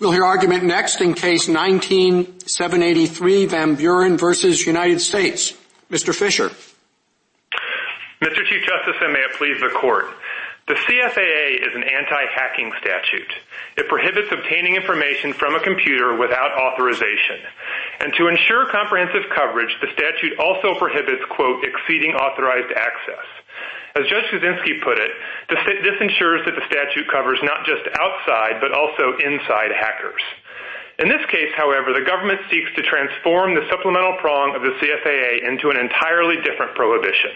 We'll hear argument next in case 19783 Van Buren versus United States. Mr. Fisher. Mr. Chief Justice, and may it please the court. The CFAA is an anti-hacking statute. It prohibits obtaining information from a computer without authorization. And to ensure comprehensive coverage, the statute also prohibits, quote, exceeding authorized access. As Judge Kozinski put it, this ensures that the statute covers not just outside, but also inside hackers. In this case, however, the government seeks to transform the supplemental prong of the CFAA into an entirely different prohibition.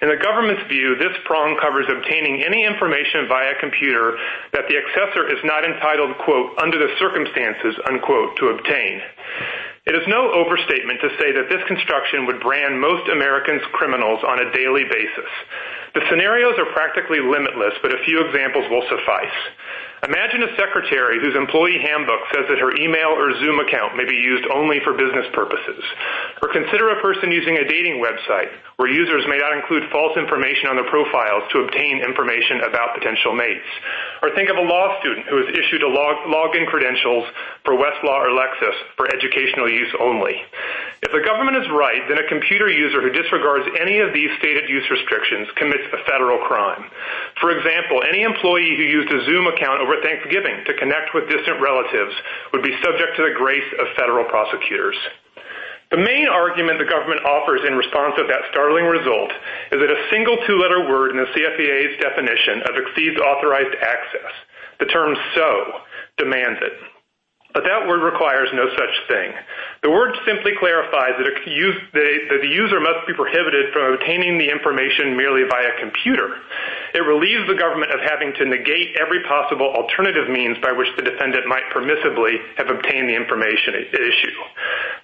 In the government's view, this prong covers obtaining any information via computer that the accessor is not entitled, quote, under the circumstances, unquote, to obtain. It is no overstatement to say that this construction would brand most Americans criminals on a daily basis. The scenarios are practically limitless, but a few examples will suffice. Imagine a secretary whose employee handbook says that her email or Zoom account may be used only for business purposes. Or consider a person using a dating website where users may not include false information on their profiles to obtain information about potential mates. Or think of a law student who has issued a login credentials for Westlaw or Lexis for educational use only. If the government is right, then a computer user who disregards any of these stated use restrictions commits a federal crime. For example, any employee who used a Zoom account over Thanksgiving to connect with distant relatives would be subject to the grace of federal prosecutors. The main argument the government offers in response to that startling result is that a single two-letter word in the CFAA's definition of exceeds authorized access, the term so, demands it. But that word requires no such thing. The word simply clarifies that the user must be prohibited from obtaining the information merely via computer. It relieves the government of having to negate every possible alternative means by which the defendant might permissibly have obtained the information at issue.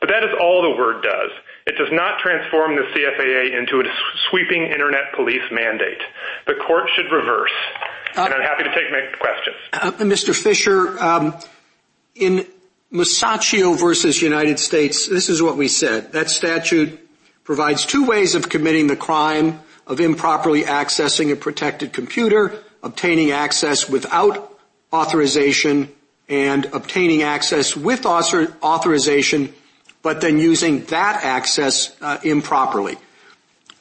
But that is all the word does. It does not transform the CFAA into a sweeping internet police mandate. The court should reverse. Uh, and I'm happy to take questions. Uh, Mr. Fisher, um, in Musacchio versus United States, this is what we said. That statute provides two ways of committing the crime of improperly accessing a protected computer, obtaining access without authorization, and obtaining access with authorization, but then using that access uh, improperly.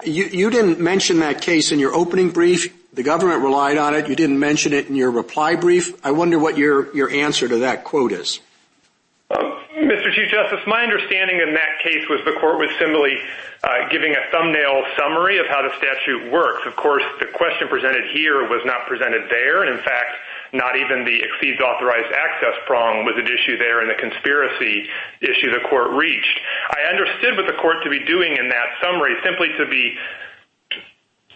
You didn't mention that case in your opening brief. The government relied on it. You didn't mention it in your reply brief. I wonder what your answer to that quote is. Um, Mr. Chief Justice, my understanding in that case was the court was simply uh, giving a thumbnail summary of how the statute works. Of course, the question presented here was not presented there. And in fact, not even the exceeds authorized access prong was at issue there in the conspiracy issue the court reached. I understood what the court to be doing in that summary simply to be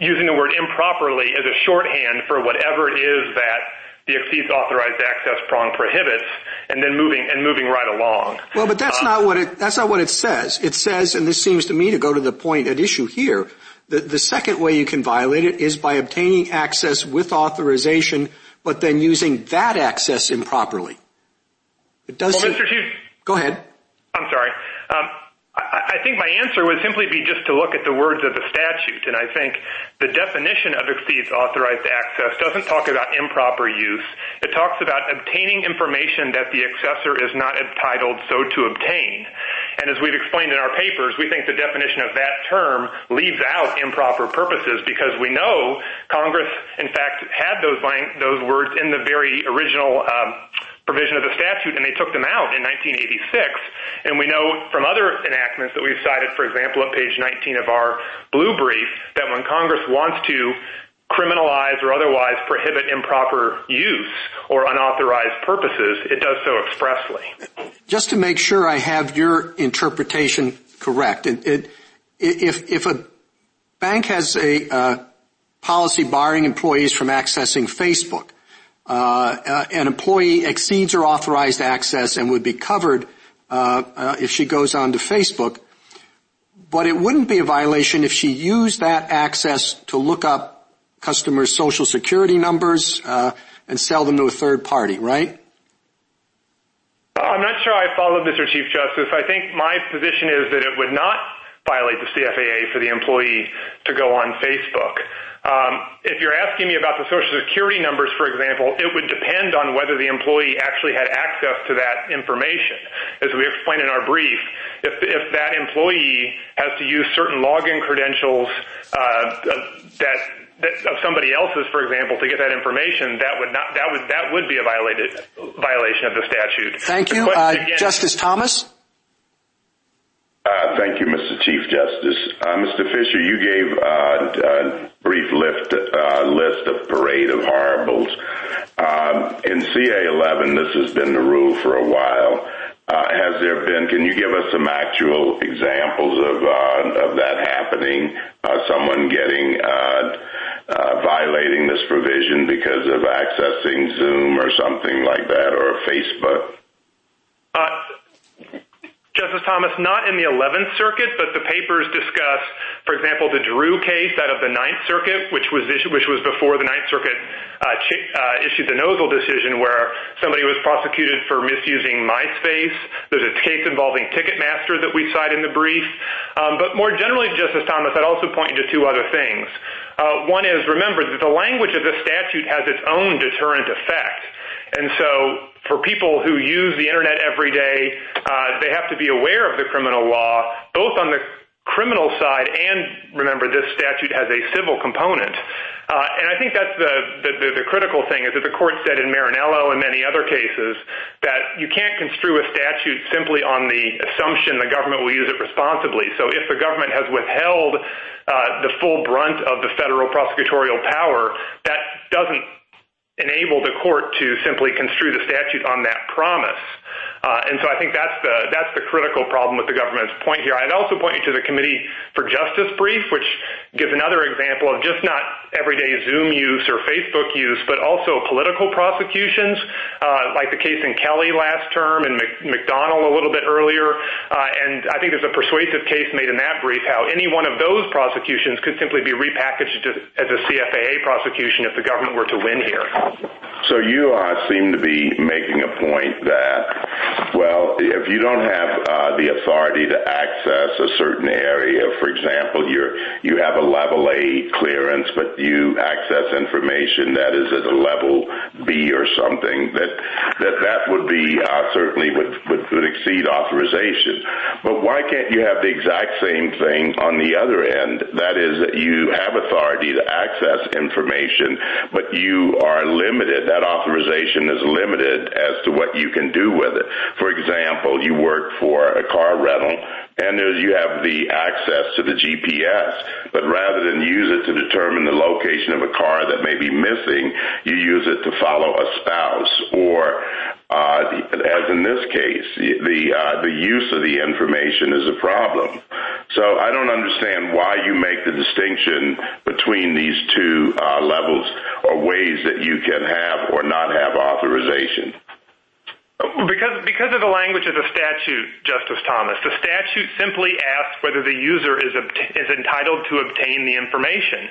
using the word improperly as a shorthand for whatever it is that the exceeds authorized access prong prohibits, and then moving and moving right along. Well, but that's uh, not what it, that's not what it says. It says, and this seems to me to go to the point at issue here, that the second way you can violate it is by obtaining access with authorization, but then using that access improperly. It does. Well, Mr. Chief. Go ahead. I'm sorry. Um, I think my answer would simply be just to look at the words of the statute. And I think the definition of exceeds authorized access doesn't talk about improper use. It talks about obtaining information that the accessor is not entitled so to obtain. And as we've explained in our papers, we think the definition of that term leaves out improper purposes because we know Congress, in fact, had those words in the very original um, provision of the statute, and they took them out in 1986. And we know from other enactments that we've cited, for example, at page 19 of our blue brief, that when Congress wants to criminalize or otherwise prohibit improper use or unauthorized purposes, it does so expressly. Just to make sure I have your interpretation correct, if a bank has a uh, policy barring employees from accessing Facebook, Uh, an employee exceeds her authorized access and would be covered uh, uh, if she goes on to Facebook, but it wouldn't be a violation if she used that access to look up customers' social security numbers and sell them to a third party, right? I'm not sure I follow, Mr. Chief Justice. I think my position is that it would not violate the CFAA for the employee to go on Facebook. Um, if you're asking me about the Social Security numbers, for example, it would depend on whether the employee actually had access to that information. As we explained in our brief, if that employee has to use certain login credentials uh, that of somebody else's, for example, to get that information, that would not that would that would be a violation of the statute. Thank you. Uh, Justice Thomas? Uh, thank you, Mr. Chief Justice. Uh, Mr. Fisher, you gave uh, a brief list of parade of horribles. Um, in CA-11, this has been the rule for a while. Has there been, can you give us some actual examples of that happening, someone getting, violating this provision because of accessing Zoom or something like that, or Facebook? Justice Thomas, not in the 11th Circuit, but the papers discuss, for example, the Drew case out of the 9th Circuit, which was before the 9th Circuit uh, uh, issued the Nosal decision where somebody was prosecuted for misusing MySpace. There's a case involving Ticketmaster that we cite in the brief. Um, but more generally, Justice Thomas, I'd also point you to two other things. Uh, one is, remember, that the language of the statute has its own deterrent effect. And so for people who use the Internet every day, uh, they have to be aware of the criminal law, both on the criminal side and, remember, this statute has a civil component. Uh, and I think that's the the critical thing, is that the court said in Marinello and many other cases that you can't construe a statute simply on the assumption the government will use it responsibly. So if the government has withheld uh, the full brunt of the federal prosecutorial power, that doesn't enable the court to simply construe the statute on that promise. Uh, and so I think that's the critical problem with the government's point here. I'd also point you to the Committee for Justice brief, which gives another example of just not everyday Zoom use or Facebook use, but also political prosecutions, uh, like the case in Kelly last term and McDonnell a little bit earlier. Uh, and I think there's a persuasive case made in that brief how any one of those prosecutions could simply be repackaged as a CFAA prosecution if the government were to win here. So you seem to be making a point that, well, if you don't have uh, the authority to access a certain area, for example, you you have a level A clearance, but you access information that is at a level B or something, that that that would be, uh, certainly would exceed authorization. But why can't you have the exact same thing on the other end? That is that you have authority to access information, but you are limited. That authorization is limited as to what you can do with it. For example, you work for a car rental, and you have the access to the GPS, but rather than use it to determine the location of a car that may be missing, you use it to follow a spouse. Or, uh, as in this case, the uh, the use of the information is a problem. So I don't understand why you make the distinction between these two levels or ways that you can have or not have authorization. Because of the language of the statute, Justice Thomas, the statute simply asks whether the user is entitled to obtain the information.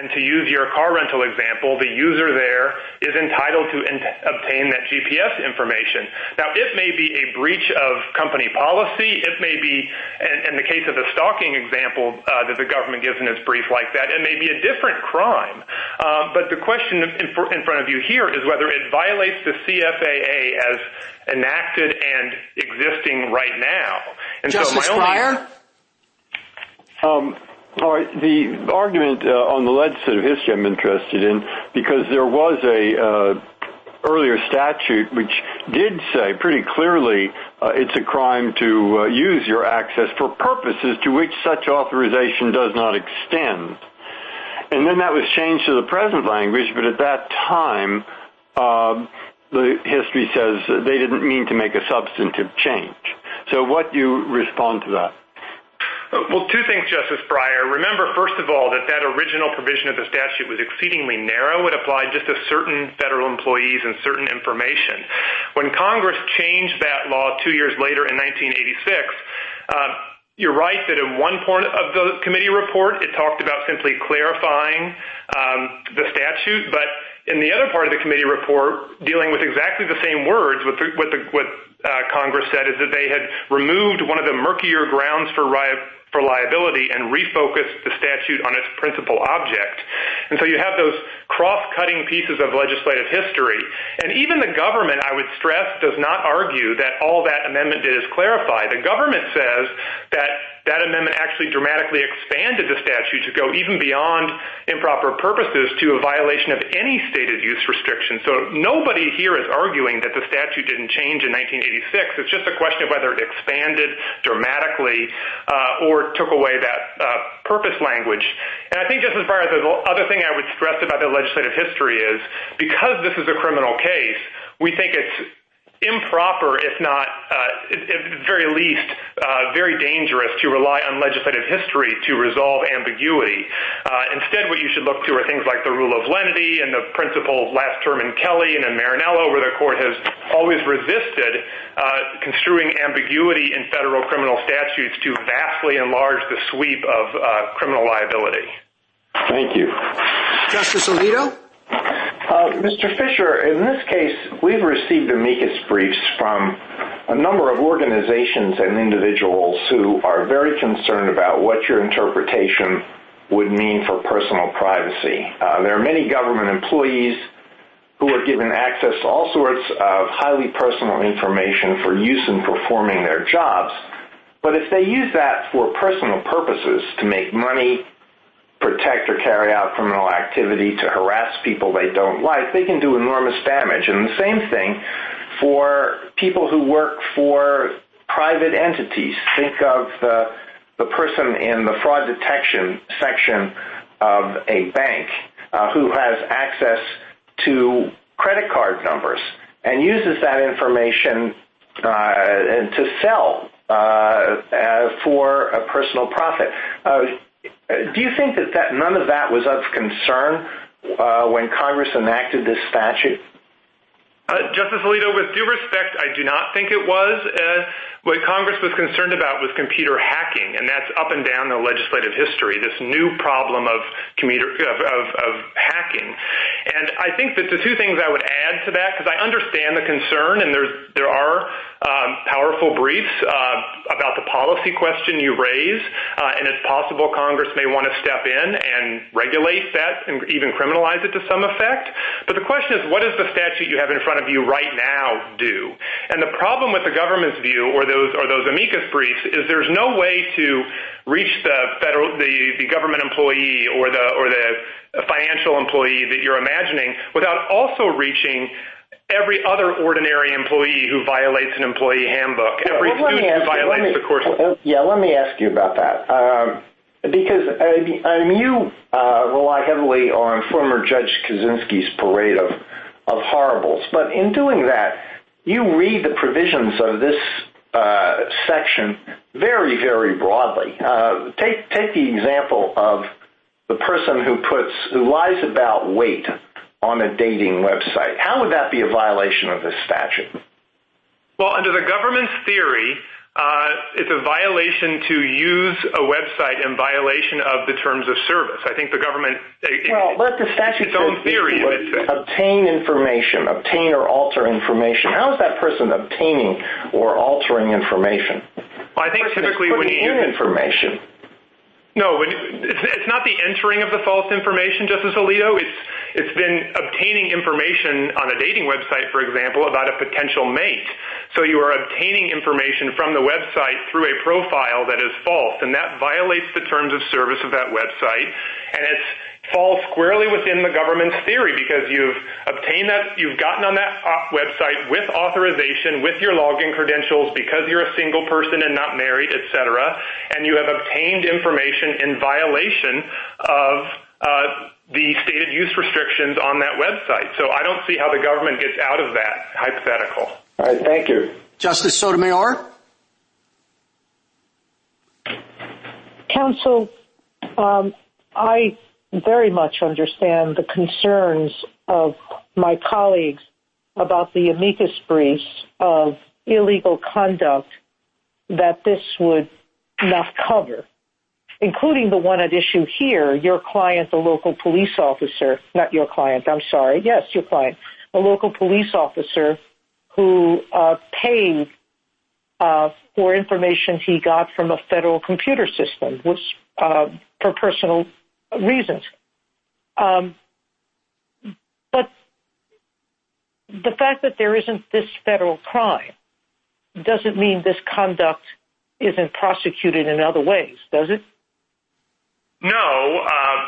And to use your car rental example, the user there is entitled to obtain that GPS information. Now, it may be a breach of company policy. It may be, in the case of the stalking example uh, that the government gives in its brief like that, it may be a different crime. Um, but the question in front of you here is whether it violates the CFAA as enacted and existing right now. Justice Breyer? Um, the argument uh, on the legislative history I'm interested in, because there was an uh, earlier statute which did say pretty clearly uh, it's a crime to use your access for purposes to which such authorization does not extend. And then that was changed to the present language, but at that time, um, the history says they didn't mean to make a substantive change. So what do you respond to that? Uh, well, two things, Justice Breyer. Remember, first of all, that that original provision of the statute was exceedingly narrow. It applied just to certain federal employees and certain information. When Congress changed that law two years later in 1986, uh, you're right that in one part of the committee report, it talked about simply clarifying um, the statute. But in the other part of the committee report, dealing with exactly the same words, with what uh, Congress said is that they had removed one of the murkier grounds for liability and refocused the statute on its principal object. And so you have those cross-cutting pieces of legislative history. And even the government, I would stress, does not argue that all that amendment did is clarify. The government says that that amendment actually dramatically expanded the statute to go even beyond improper purposes to a violation of any stated use restriction. So nobody here is arguing that the statute didn't change in 1986. It's just a question of whether it expanded dramatically uh, or took away that uh, purpose language. And I think just as far as the other thing I would stress about the legislative history is, because this is a criminal case, we think it's improper, if not, uh, at the very least, uh, very dangerous to rely on legislative history to resolve ambiguity. Uh, instead, what you should look to are things like the rule of lenity and the principle last term in Kelly and in Marinello, where the court has always resisted construing ambiguity in federal criminal statutes to vastly enlarge the sweep of criminal liability. Thank you. Justice Alito? Uh, Mr. Fisher, in this case, we've received amicus briefs from a number of organizations and individuals who are very concerned about what your interpretation would mean for personal privacy. Uh, there are many government employees who are given access to all sorts of highly personal information for use in performing their jobs. But if they use that for personal purposes, to make money, protect or carry out criminal activity, to harass people they don't like, they can do enormous damage. And the same thing for people who work for private entities. Think of the person in the fraud detection section of a bank uh, who has access to credit card numbers and uses that information uh, to sell uh, for a personal profit. Do you think that none of that was of concern uh when Congress enacted this statute? Uh, Justice Alito, with due respect, I do not think it was. Uh, what Congress was concerned about was computer hacking, and that's up and down the legislative history, this new problem of hacking. And I think that the two things I would add to that, because I understand the concern, and there are um, powerful briefs uh, about the policy question you raise, and it's possible Congress may want to step in and regulate that and even criminalize it to some effect. But the question is, what does the statute you have in front of you right now do? And the problem with the government's view, or those or those amicus briefs, is there's no way to reach the federal the government employee or the or the financial employee that you're imagining without also reaching every other ordinary employee who violates an employee handbook. Every student who violates the course. Uh, yeah, let me ask you about that. Um, because uh, you uh, rely heavily on former Judge Kozinski's parade of horribles. But in doing that, you read the provisions of this uh, section very, very broadly. Uh, take the example of the person who puts who lies about weight on a dating website. How would that be a violation of this statute? Well, under the government's theory, Uh, it's a violation to use a website in violation of the terms of service. I think the government... Uh, well, but the statute says obtain information, obtain or alter information. How is that person obtaining or altering information? I think typically when you... In information. No, it's not the entering of the false information, Justice Alito. It's it's been obtaining information on a dating website, for example, about a potential mate. So you are obtaining information from the website through a profile that is false. And that violates the terms of service of that website. And it falls squarely within the government's theory because you've obtained that, you've gotten on that uh, website with authorization, with your login credentials, because you're a single person and not married, etc. And you have obtained information in violation of uh, the stated use restrictions on that website. So I don't see how the government gets out of that hypothetical. All right, thank you. Justice Sotomayor? Counsel, um, I very much understand the concerns of my colleagues about the amicus briefs of illegal conduct that this would not cover. including the one at issue here, your client, the local police officer, not your client, I'm sorry, yes, your client, a local police officer who paid for information he got from a federal computer system uh, for personal reasons. Um, but the fact that there isn't this federal crime doesn't mean this conduct isn't prosecuted in other ways, does it? No. Um,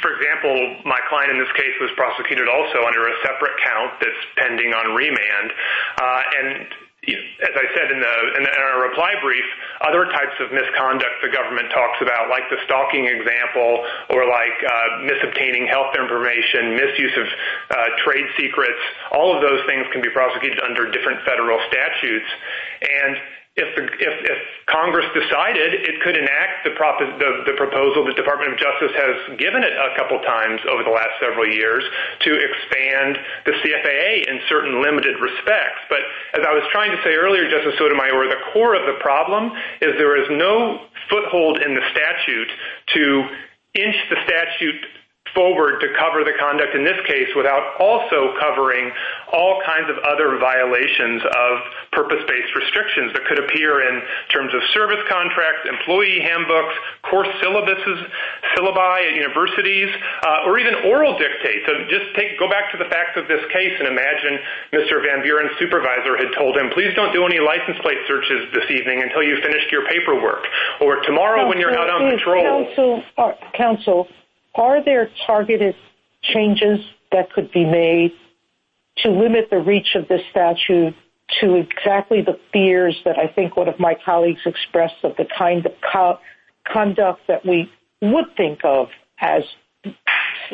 for example, my client in this case was prosecuted also under a separate count that's pending on remand. Uh, and as I said in our reply brief, other types of misconduct the government talks about, like the stalking example or like uh, misobtaining health information, misuse of uh, trade secrets, all of those things can be prosecuted under different federal statutes. And if Congress decided it could enact the proposal the Department of Justice has given it a couple times over the last several years to expand the CFAA in certain limited respects. But as I was trying to say earlier, Justice Sotomayor, the core of the problem is there is no foothold in the statute to inch the statute forward to cover the conduct in this case without also covering all kinds of other violations of purpose-based restrictions that could appear in terms of service contracts, employee handbooks, course syllabuses, syllabi at universities, uh, or even oral dictates. So just go back to the facts of this case and imagine Mr. Van Buren's supervisor had told him, please don't do any license plate searches this evening until you've finished your paperwork. Or tomorrow when you're out on patrol. Counsel, are there targeted changes that could be made to limit the reach of this statute to exactly the fears that I think one of my colleagues expressed of the kind of conduct that we would think of as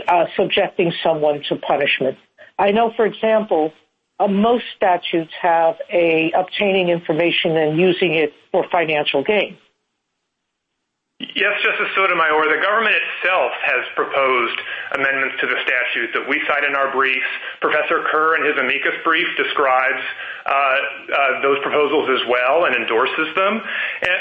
uh, subjecting someone to punishment? I know, for example, uh, most statutes have a obtaining information and using it for financial gain. Yes, Justice Sotomayor, the government itself has proposed amendments to the statute that we cite in our briefs. Professor Kerr in his amicus brief describes uh, uh, those proposals as well and endorses them.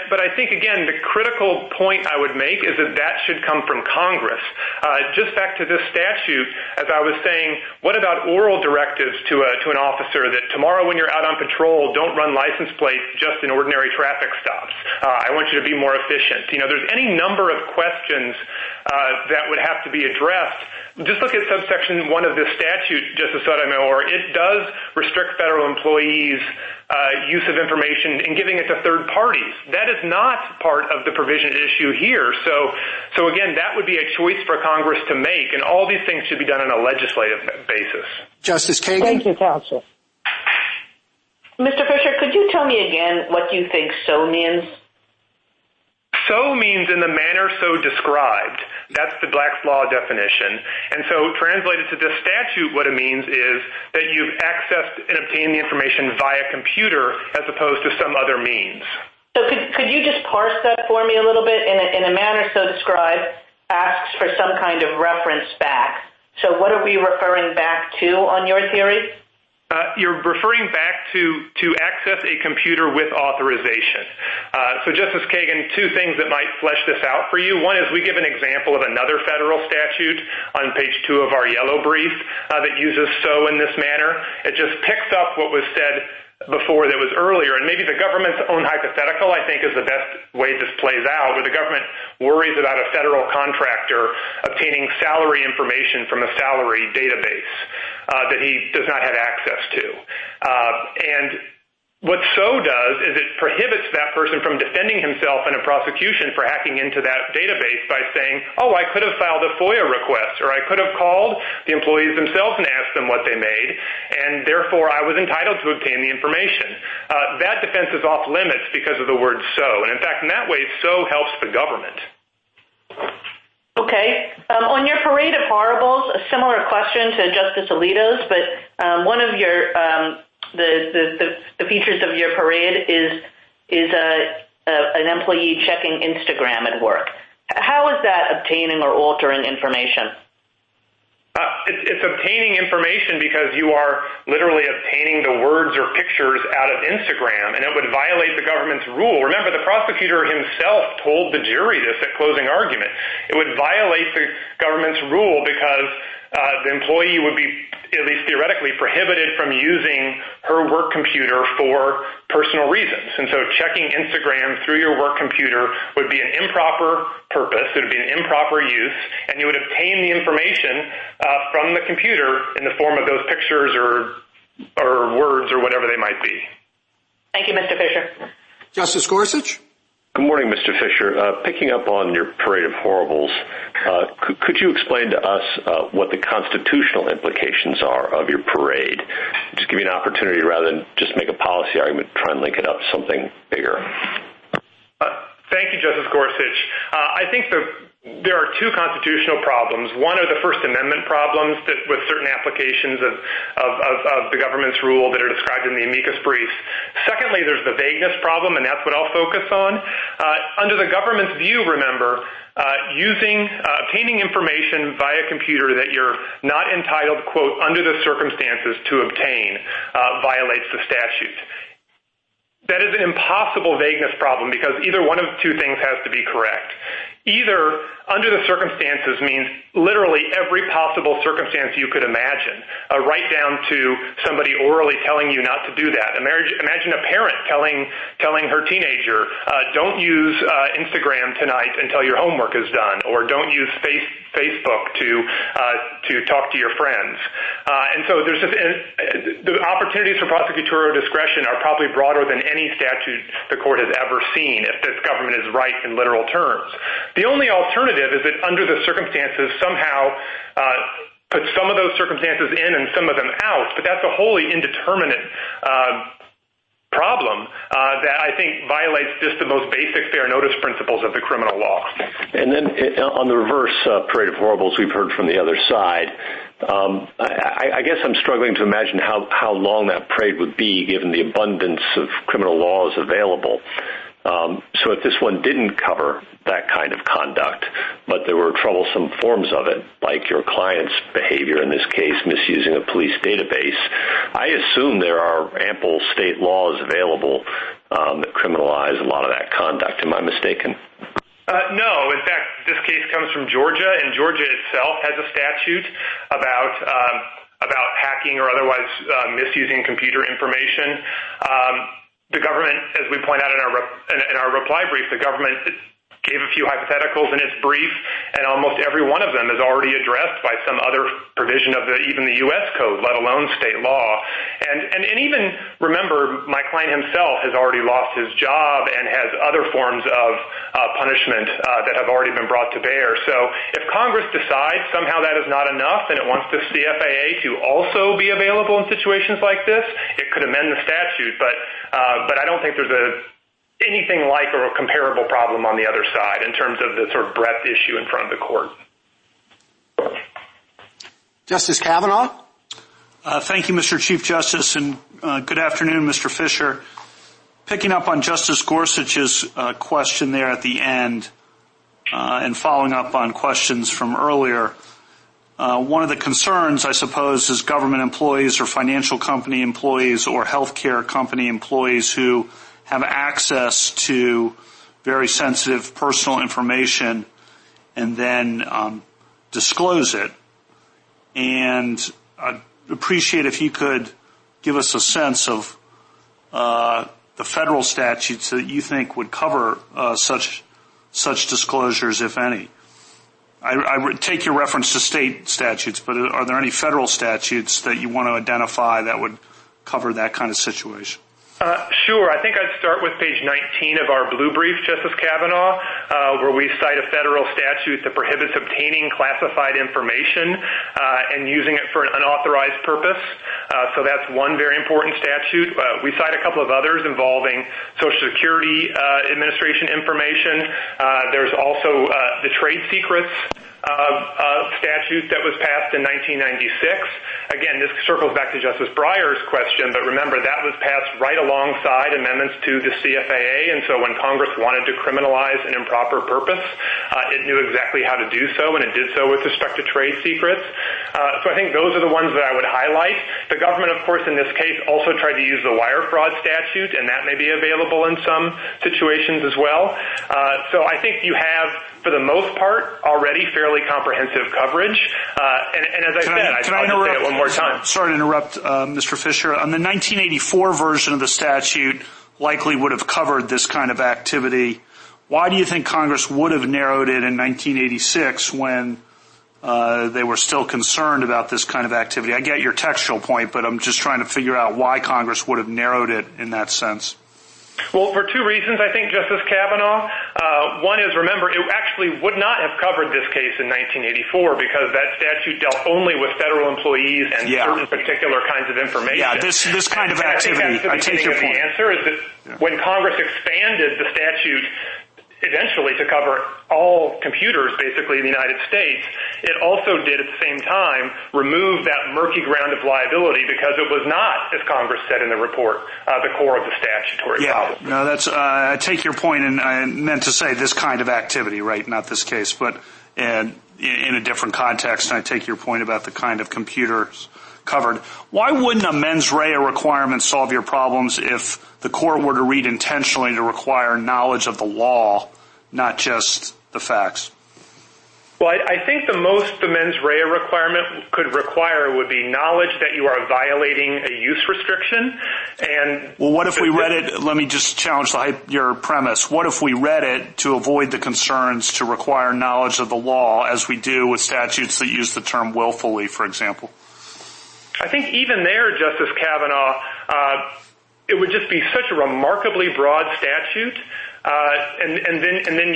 But I think, again, the critical point I would make is that that should come from Congress. Uh, just back to this statute, as I was saying, what about oral directives to uh to an officer that tomorrow when you're out on patrol, don't run license plates just in ordinary traffic stops. I want you to be more efficient. There's any number of questions uh, that would have to be addressed. Just look at subsection one of this statute, Justice Sotomayor. It does restrict federal employees' uh, use of information in giving it to third parties. That is not part of the provision issue here. So, again, that would be a choice for Congress to make, and all these things should be done on a legislative basis. Justice Kagan? Thank you, counsel. Mr. Fisher, could you tell me again what you think so means? So means in the manner so described. That's the Black's Law definition. And so translated to this statute, what it means is that you've accessed and obtained the information via computer as opposed to some other means. So could you just parse that for me a little bit? In a manner so described, asks for some kind of reference back. So what are we referring back to on your theory? Uh, you're referring back to to access a computer with authorization. Uh, so, Justice Kagan, two things that might flesh this out for you. One is we give an example of another federal statute on page two of our yellow brief uh, that uses so in this manner. It just picks up what was said before that was earlier. And maybe the government's own hypothetical, I think, is the best way this plays out, where the government worries about a federal contractor obtaining salary information from a salary database uh, that he does not have access to. Uh, and what so does is it prohibits that person from defending himself in a prosecution for hacking into that database by saying, oh, I could have filed a FOIA request, or I could have called the employees themselves and asked them what they made, and therefore I was entitled to obtain the information. Uh, that defense is off limits because of the word so. And, in fact, in that way, so helps the government. Okay. Um, on your parade of horribles, a similar question to Justice Alito's, but um, one of um, the features of your parade is an employee checking Instagram at work. How is that obtaining or altering information? Uh, it's obtaining information because you are literally obtaining the words or pictures out of Instagram, and it would violate the government's rule. Remember, the prosecutor himself told the jury this at closing argument. It would violate the government's rule because Uh, the employee would be, at least theoretically, prohibited from using her work computer for personal reasons. And so checking Instagram through your work computer would be an improper purpose. It would be an improper use, and you would obtain the information uh, from the computer in the form of those pictures or words or whatever they might be. Thank you, Mr. Fisher. Justice Gorsuch? Good morning, Mr. Fisher. Uh, picking up on your parade of horribles, uh, could you explain to us uh, what the constitutional implications are of your parade? Just give me an opportunity rather than just make a policy argument, try and link it up to something bigger. Thank you, Justice Gorsuch. I think there are two constitutional problems. One are the First Amendment problems with certain applications of the government's rule that are described in the amicus brief. Secondly, there's the vagueness problem, and that's what I'll focus on. Uh, under the government's view, remember, uh, using uh, obtaining information via computer that you're not entitled, quote, under the circumstances to obtain violates the statute. That is an impossible vagueness problem because either one of two things has to be correct. Either under the circumstances means literally every possible circumstance you could imagine, right down to somebody orally telling you not to do that. Imagine a parent telling telling her teenager, uh, don't use uh, Instagram tonight until your homework is done, or don't use Facebook to uh, to talk to your friends. And so there's the opportunities for prosecutorial discretion are probably broader than any statute the court has ever seen if this government is right in literal terms. The only alternative is that under the circumstances somehow uh, put some of those circumstances in and some of them out, but that's a wholly indeterminate uh, problem uh, that I think violates just the most basic fair notice principles of the criminal law. And then on the reverse parade of horribles we've heard from the other side, um, I guess I'm struggling to imagine how long that parade would be given the abundance of criminal laws available. Um, so if this one didn't cover that kind of conduct, but there were troublesome forms of it, like your client's behavior in this case, misusing a police database, I assume there are ample state laws available um, that criminalize a lot of that conduct. Am I mistaken? Uh, no. In fact, this case comes from Georgia, and Georgia itself has a statute about um about hacking or otherwise uh, misusing computer information. Um, The government, as we point out in our in our reply brief, the government gave a few hypotheticals in its brief, and almost every one of them is already addressed by some other provision of even the U.S. code, let alone state law. And and even, remember, my client himself has already lost his job and has other forms of uh punishment uh that have already been brought to bear. So if Congress decides somehow that is not enough and it wants the CFAA to also be available in situations like this, it could amend the statute. But uh but I don't think there's anything like or a comparable problem on the other side in terms of the sort of breadth issue in front of the court. Justice Kavanaugh? Uh, thank you, Mr. Chief Justice, and uh, good afternoon, Mr. Fisher. Picking up on Justice Gorsuch's uh, question there at the end and following up on questions from earlier, one of the concerns, I suppose, is government employees or financial company employees or health care company employees who have access to very sensitive personal information and then disclose it. And I'd appreciate if you could give us a sense of the federal statutes that you think would cover uh, such such disclosures, if any. I take your reference to state statutes, but are there any federal statutes that you want to identify that would cover that kind of situation? Uh, sure. I think I'd start with page 19 of our blue brief, Justice Kavanaugh, uh, where we cite a federal statute that prohibits obtaining classified information uh, and using it for an unauthorized purpose. So that's one very important statute. We cite a couple of others involving Social Security Administration information. There's also the trade secrets statute that was passed in 1996. Again, this circles back to Justice Breyer's question, but remember that was passed right alongside amendments to the CFAA, and so when Congress wanted to criminalize an improper purpose, uh, it knew exactly how to do so, and it did so with respect to trade secrets. Uh, so I think those are the ones that I would highlight. The government, of course, in this case, also tried to use the wire fraud statute, and that may be available in some situations as well. Uh, so I think you have, for the most part, already fairly comprehensive coverage. Uh, and as I said, I'll just say it one more time. Sorry to interrupt, uh, Mr. Fisher. On the 1984 version of the statute likely would have covered this kind of activity. Why do you think Congress would have narrowed it in 1986 when uh, they were still concerned about this kind of activity? I get your textual point, but I'm just trying to figure out why Congress would have narrowed it in that sense. Well, for two reasons, I think, Justice Kavanaugh. Uh one is, remember, it actually would not have covered this case in 1984 because that statute dealt only with federal employees and certain particular kinds of information. Yeah, this kind of activity. I take your point. The answer is that when Congress expanded the statute eventually to cover all computers, basically, in the United States, it also did at the same time remove that murky ground of liability because it was not, as Congress said in the report, uh, the core of the statutory problem. Yeah, no, that's, uh, I take your point, and I meant to say this kind of activity, right, not this case, but and in a different context. I take your point about the kind of computers covered. Why wouldn't a mens rea requirement solve your problems if the court were to read intentionally to require knowledge of the law, not just the facts? Well, I think the most the mens rea requirement could require would be knowledge that you are violating a use restriction. And well, what if we read it, let me just challenge your premise, what if we read it to avoid the concerns to require knowledge of the law as we do with statutes that use the term willfully, for example? I think even there, Justice Kavanaugh, uh, it would just be such a remarkably broad statute, Uh, and then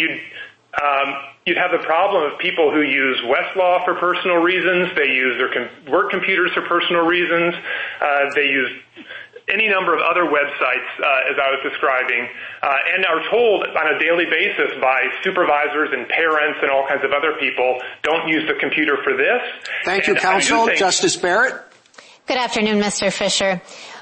um, you'd have the problem of people who use Westlaw for personal reasons, they use their work computers for personal reasons, uh, they use any number of other websites, uh, as I was describing, and are told on a daily basis by supervisors and parents and all kinds of other people, don't use the computer for this. Thank you, counsel. Justice Barrett? Good afternoon, Mr. Fisher.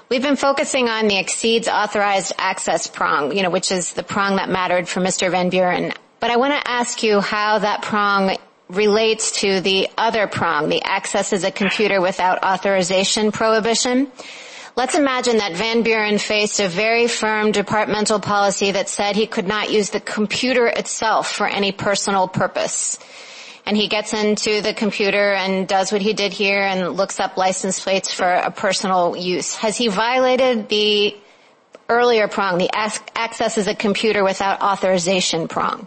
We've been focusing on the exceeds authorized access prong, you know, which is the prong that mattered for Mr. Van Buren, but I want to ask you how that prong relates to the other prong, the access as a computer without authorization prohibition. Let's imagine that Van Buren faced a very firm departmental policy that said he could not use the computer itself for any personal purpose, and he gets into the computer and does what he did here and looks up license plates for a personal use. Has he violated the earlier prong, the access as a computer without authorization prong?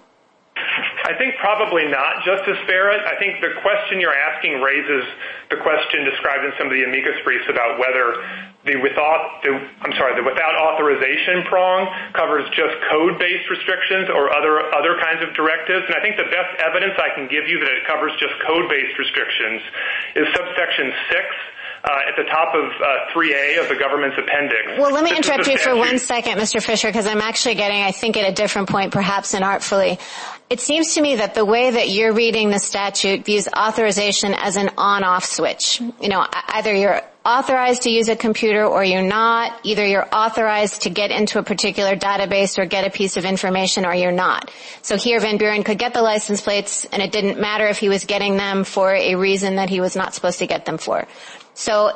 I think probably not, Justice Barrett. I think the question you're asking raises the question described in some of the amicus briefs about whether the without authorization prong covers just code-based restrictions or other kinds of directives, and I think the best evidence I can give you that it covers just code-based restrictions is subsection 6 uh, at the top of uh, 3A of the government's appendix. Well, let me interrupt you for one second, Mr. Fisher, because I'm actually getting, I think, at a different point, perhaps inartfully. It seems to me that the way that you're reading the statute views authorization as an on-off switch. You know, either you're authorized to use a computer or you're not. Either you're authorized to get into a particular database or get a piece of information or you're not. So here Van Buren could get the license plates, and it didn't matter if he was getting them for a reason that he was not supposed to get them for. So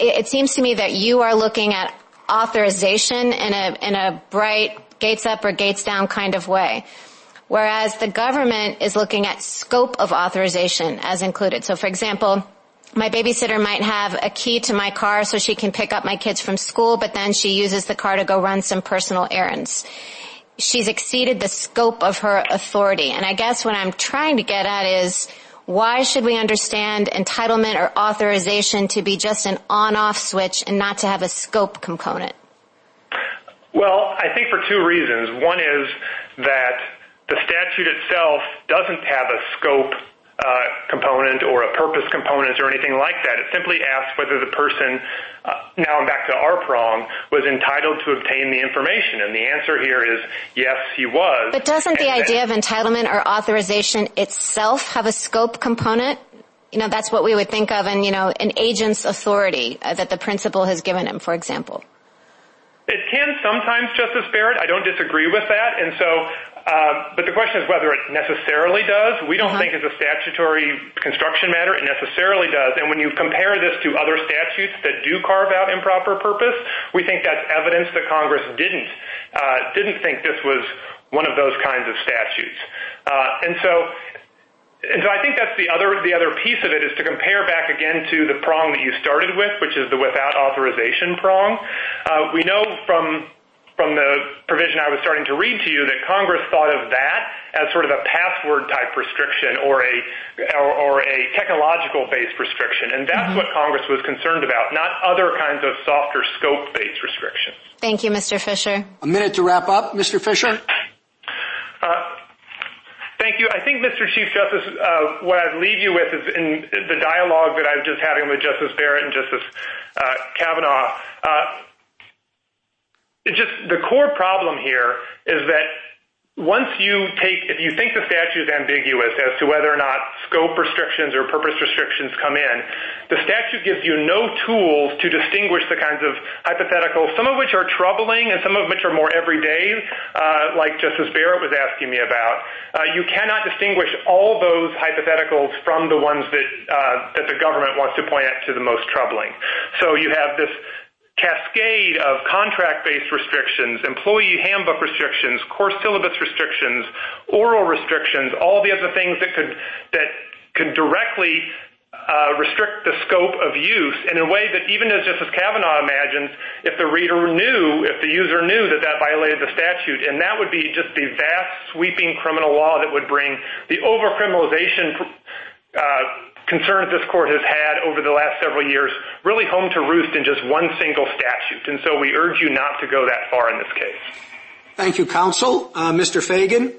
it seems to me that you are looking at authorization in a bright gates-up or gates-down kind of way, whereas the government is looking at scope of authorization as included. So, for example, my babysitter might have a key to my car so she can pick up my kids from school, but then she uses the car to go run some personal errands. She's exceeded the scope of her authority, and I guess what I'm trying to get at is why should we understand entitlement or authorization to be just an on-off switch and not to have a scope component? Well, I think for two reasons. One is that the statute itself doesn't have a scope uh, component or a purpose component or anything like that. It simply asks whether the person, uh, now I'm back to our prong, was entitled to obtain the information. And the answer here is yes, he was. But doesn't the idea of entitlement or authorization itself have a scope component? You know, that's what we would think of in, you know, an agent's authority uh, that the principal has given him, for example. It can sometimes, Justice Barrett. I don't disagree with that. And so, but the question is whether it necessarily does. We don't think it's a statutory construction matter. It necessarily does. And when you compare this to other statutes that do carve out improper purpose, we think that's evidence that Congress didn't uh didn't think this was one of those kinds of statutes. Uh and so and so I think that's the other the other piece of it is to compare back again to the prong that you started with, which is the without authorization prong. We know from the provision I was starting to read to you that Congress thought of that as sort of a password type restriction or a technological-based restriction. And that's mm-hmm. what Congress was concerned about, not other kinds of softer scope-based restrictions. Thank you, Mr. Fisher. A minute to wrap up. Mr. Fisher? Uh, thank you. I think, Mr. Chief Justice, uh, what I'd leave you with is in the dialogue that I was just having with Justice Barrett and Justice uh, Kavanaugh, the core problem here is that once you take, if you think the statute is ambiguous as to whether or not scope restrictions or purpose restrictions come in, the statute gives you no tools to distinguish the kinds of hypotheticals, some of which are troubling and some of which are more everyday, uh, like Justice Barrett was asking me about. Uh, you cannot distinguish all those hypotheticals from the ones that uh, the government wants to point out to the most troubling. So you have this cascade of contract-based restrictions, employee handbook restrictions, course syllabus restrictions, oral restrictions, all the other things that could directly uh, restrict the scope of use in a way that even as Justice Kavanaugh imagines, if the reader knew, if the user knew that that violated the statute, and that would be just the vast sweeping criminal law that would bring the over-criminalization uh, concerns this court has had over the last several years really home to roost in just one single statute. And so we urge you not to go that far in this case. Thank you, counsel. Uh, Mr. Feigin?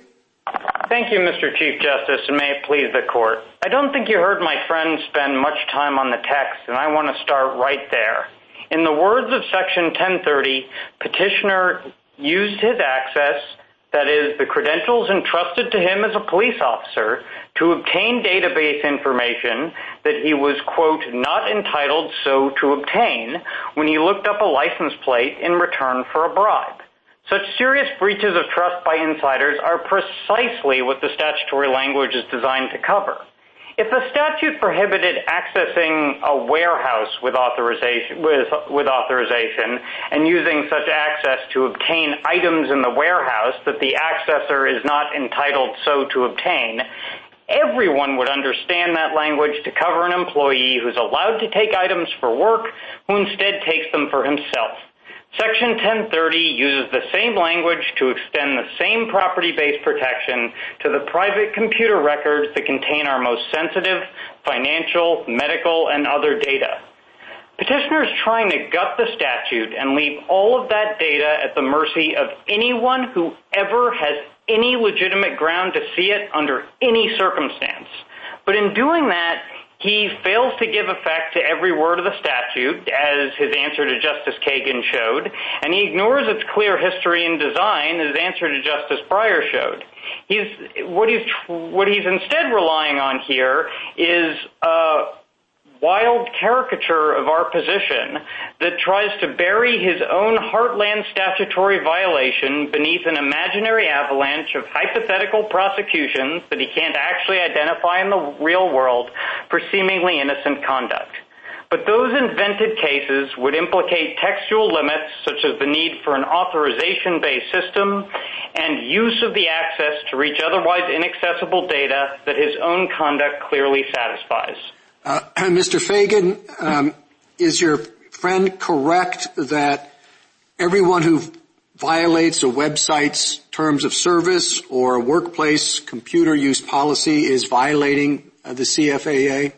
Thank you, Mr. Chief Justice, and may it please the court. I don't think you heard my friend spend much time on the text, and I want to start right there. In the words of Section 1030, petitioner used his access, that is, the credentials entrusted to him as a police officer, to obtain database information that he was, quote, not entitled so to obtain when he looked up a license plate in return for a bribe. Such serious breaches of trust by insiders are precisely what the statutory language is designed to cover. If a statute prohibited accessing a warehouse with authorization and using such access to obtain items in the warehouse that the accessor is not entitled so to obtain, everyone would understand that language to cover an employee who is allowed to take items for work who instead takes them for himself. Section 1030 uses the same language to extend the same property-based protection to the private computer records that contain our most sensitive financial, medical, and other data. Petitioners trying to gut the statute and leave all of that data at the mercy of anyone who ever has any legitimate ground to see it under any circumstance. But in doing that, he fails to give effect to every word of the statute, as his answer to Justice Kagan showed, and he ignores its clear history and design, as his answer to Justice Breyer showed. He's what he's instead relying on here is a wild caricature of our position that tries to bury his own heartland statutory violation beneath an imaginary avalanche of hypothetical prosecutions that he can't actually identify in the real world for seemingly innocent conduct. But those invented cases would implicate textual limits, such as the need for an authorization-based system and use of the access to reach otherwise inaccessible data that his own conduct clearly satisfies. Uh, Mr. Feigin, um, is your friend correct that everyone who violates a website's terms of service or workplace computer use policy is violating uh, the CFAA?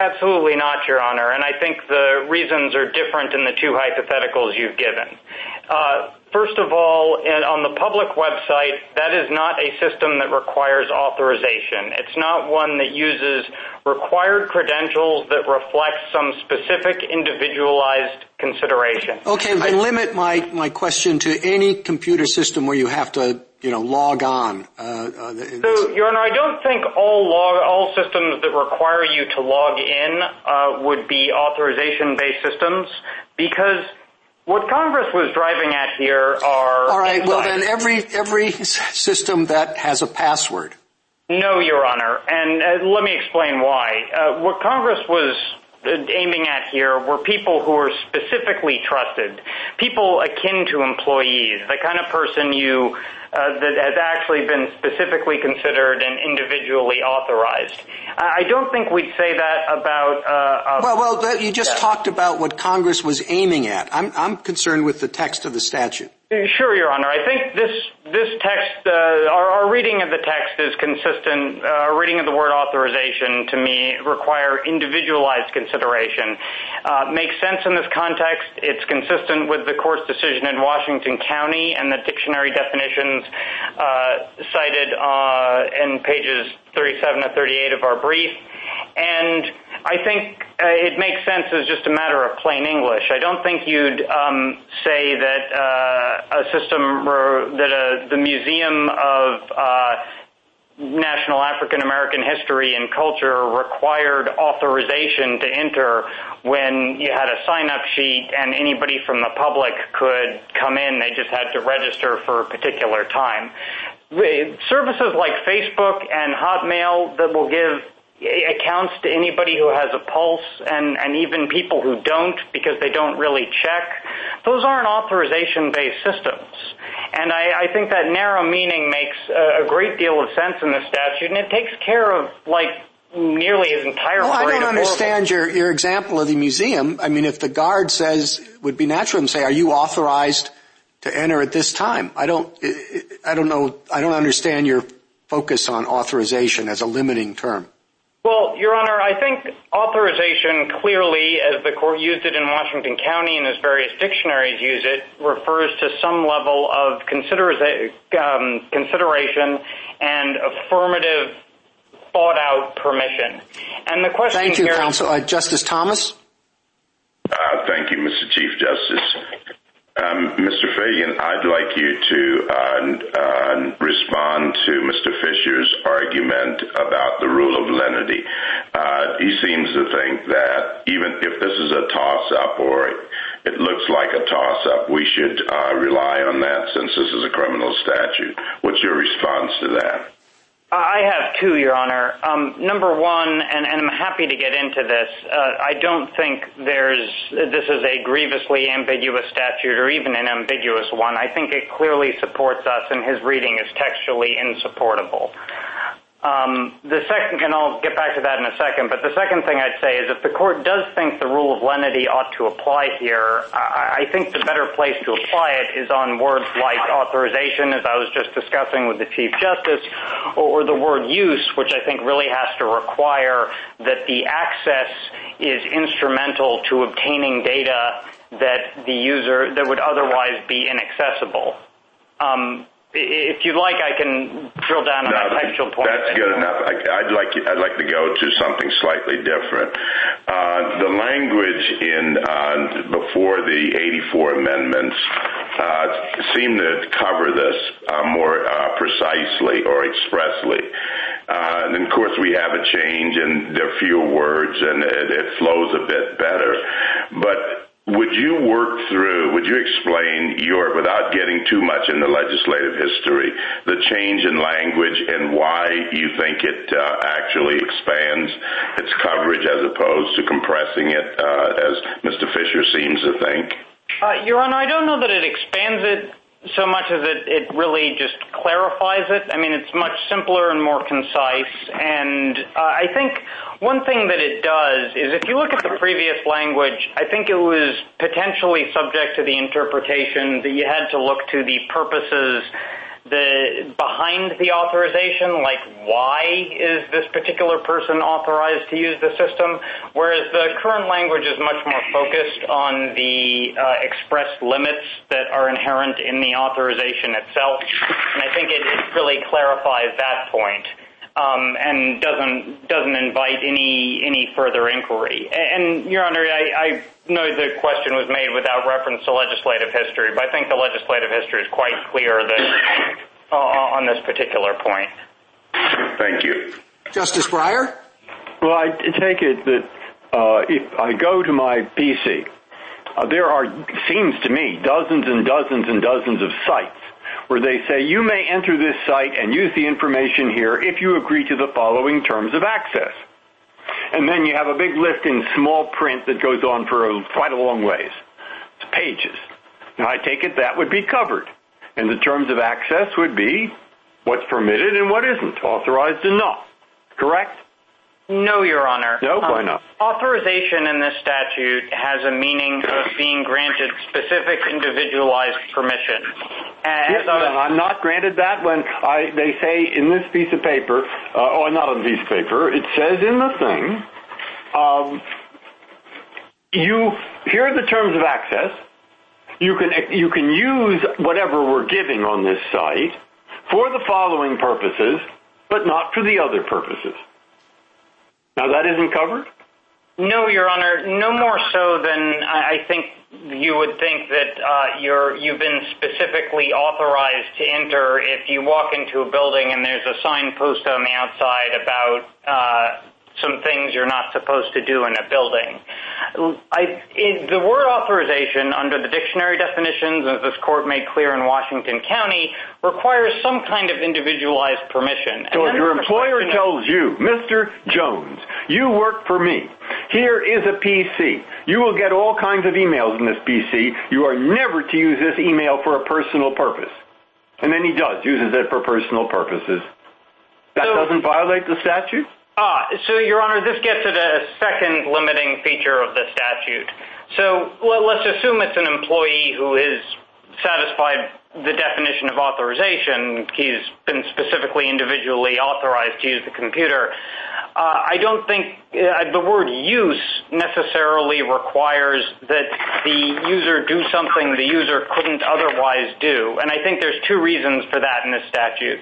Absolutely not, Your Honor, and I think the reasons are different in the two hypotheticals you've given. Uh, first of all, on the public website, that is not a system that requires authorization. It's not one that uses required credentials that reflect some specific individualized consideration. Okay, then limit my question to any computer system where you have to you know, log on. Uh, uh, so, Your Honor, I don't think all systems that require you to log in uh, would be authorization-based systems because what Congress was driving at here are... All right, well then every every system that has a password. No, Your Honor, and uh, let me explain why. Uh, what Congress was aiming at here were people who were specifically trusted, people akin to employees, the kind of person you uh, that has actually been specifically considered and individually authorized. I don't think we'd say that about... Uh, uh, well, well, you just talked about what Congress was aiming at. I'm concerned with the text of the statute. Sure, Your Honor. I think this this text, uh, our reading of the text is consistent. Uh, our reading of the word authorization, to me, require individualized consideration. It makes sense in this context. It's consistent with the court's decision in Washington County and the dictionary definitions cited in pages 37 to 38 of our brief. And I think uh, it makes sense as just a matter of plain English. I don't think you'd um, say that uh, a system, that uh, the Museum of National African American History and Culture required authorization to enter when you had a sign-up sheet and anybody from the public could come in. They just had to register for a particular time. Services like Facebook and Hotmail that will give accounts to anybody who has a pulse and even people who don't because they don't really check, those aren't authorization-based systems. And I think that narrow meaning makes a great deal of sense in the statute, and it takes care of like, nearly his entire... Well, I don't understand your example of the museum. I mean, if the guard says, it would be natural to say, are you authorized to enter at this time? I don't I know. I don't understand your focus on authorization as a limiting term. Well, Your Honor, I think authorization clearly, as the court used it in Washington County and as various dictionaries use it, refers to some level of um, consideration and affirmative thought-out permission. And the question Thank you, counsel. Uh, Justice Thomas? Uh, thank you, Mr. Chief Justice. Um, Mr. Feigin, I'd like you to uh, uh, respond to Mr. Fisher's argument about the rule of lenity. Uh, he seems to think that even if this is a toss-up or it looks like a toss-up, we should rely on that since this is a criminal statute. What's your response to that? I have two, Your Honor. Um, number one, and I'm happy to get into this, uh, I don't think this is a grievously ambiguous statute or even an ambiguous one. I think it clearly supports us and his reading is textually insupportable. Um, and I'll get back to that in a second, but the second thing I'd say is if the court does think the rule of lenity ought to apply here, I think the better place to apply it is on words like authorization, as I was just discussing with the Chief Justice, or the word use, which I think really has to require that the access is instrumental to obtaining data that the user that would otherwise be inaccessible. Um, If you'd like, I can drill down on that textual point. That's good enough. I'd like I'd like to go to something slightly different. The language in uh before the 84 amendments seemed to cover this more precisely or expressly. Uh and of course, we have a change and there are fewer words and it flows a bit better. But would you work through, would you explain, your, without getting too much in the legislative history, the change in language and why you think it uh, actually expands its coverage as opposed to compressing it, uh, as Mr. Fisher seems to think? Uh, your Honor, I don't know that it expands it so much as it really just clarifies it. I mean, it's much simpler and more concise. And uh, I think one thing that it does is if you look at the previous language, I think it was potentially subject to the interpretation that you had to look to the purposes behind the authorization, like why is this particular person authorized to use the system, whereas the current language is much more focused on the uh, express limits that are inherent in the authorization itself. And I think it really clarifies that point Um, and doesn't invite any further inquiry. And, Your Honor, I know the question was made without reference to legislative history, but I think the legislative history is quite clear uh, on this particular point. Thank you. Justice Breyer? Well, I take it that uh, if I go to my PC, uh, there are, seems to me, dozens and dozens and dozens of sites where they say you may enter this site and use the information here if you agree to the following terms of access. And then you have a big list in small print that goes on for quite a long ways. It's pages. Now, I take it that would be covered. And the terms of access would be what's permitted and what isn't, authorized and not. Correct? No, Your Honor. No? Why um, not? Authorization in this statute has a meaning of being granted specific individualized permission. I'm not granted that when they say in this piece of paper, uh, or not on this piece of paper, it says in the thing, um, you here are the terms of access. You can use whatever we're giving on this site for the following purposes, but not for the other purposes. Now, that isn't covered? No, Your Honor. No more so than I think you would think that uh, you've been specifically authorized to enter if you walk into a building and there's a sign signpost on the outside about uh, some things you're not supposed to do in a building. The word authorization under the dictionary definitions, as this court made clear in Washington County, requires some kind of individualized permission. So if your employer tells you, Mr. Jones, you work for me. Here is a PC. You will get all kinds of emails in this PC. You are never to use this email for a personal purpose. And then he does, uses it for personal purposes. That doesn't violate the statute? Uh, so, Your Honor, this gets at a second limiting feature of the statute. So let's assume it's an employee who has satisfied the definition of authorization. He's been specifically individually authorized to use the computer. Uh, I don't think uh, the word use necessarily requires that the user do something the user couldn't otherwise do. And I think there's two reasons for that in this statute.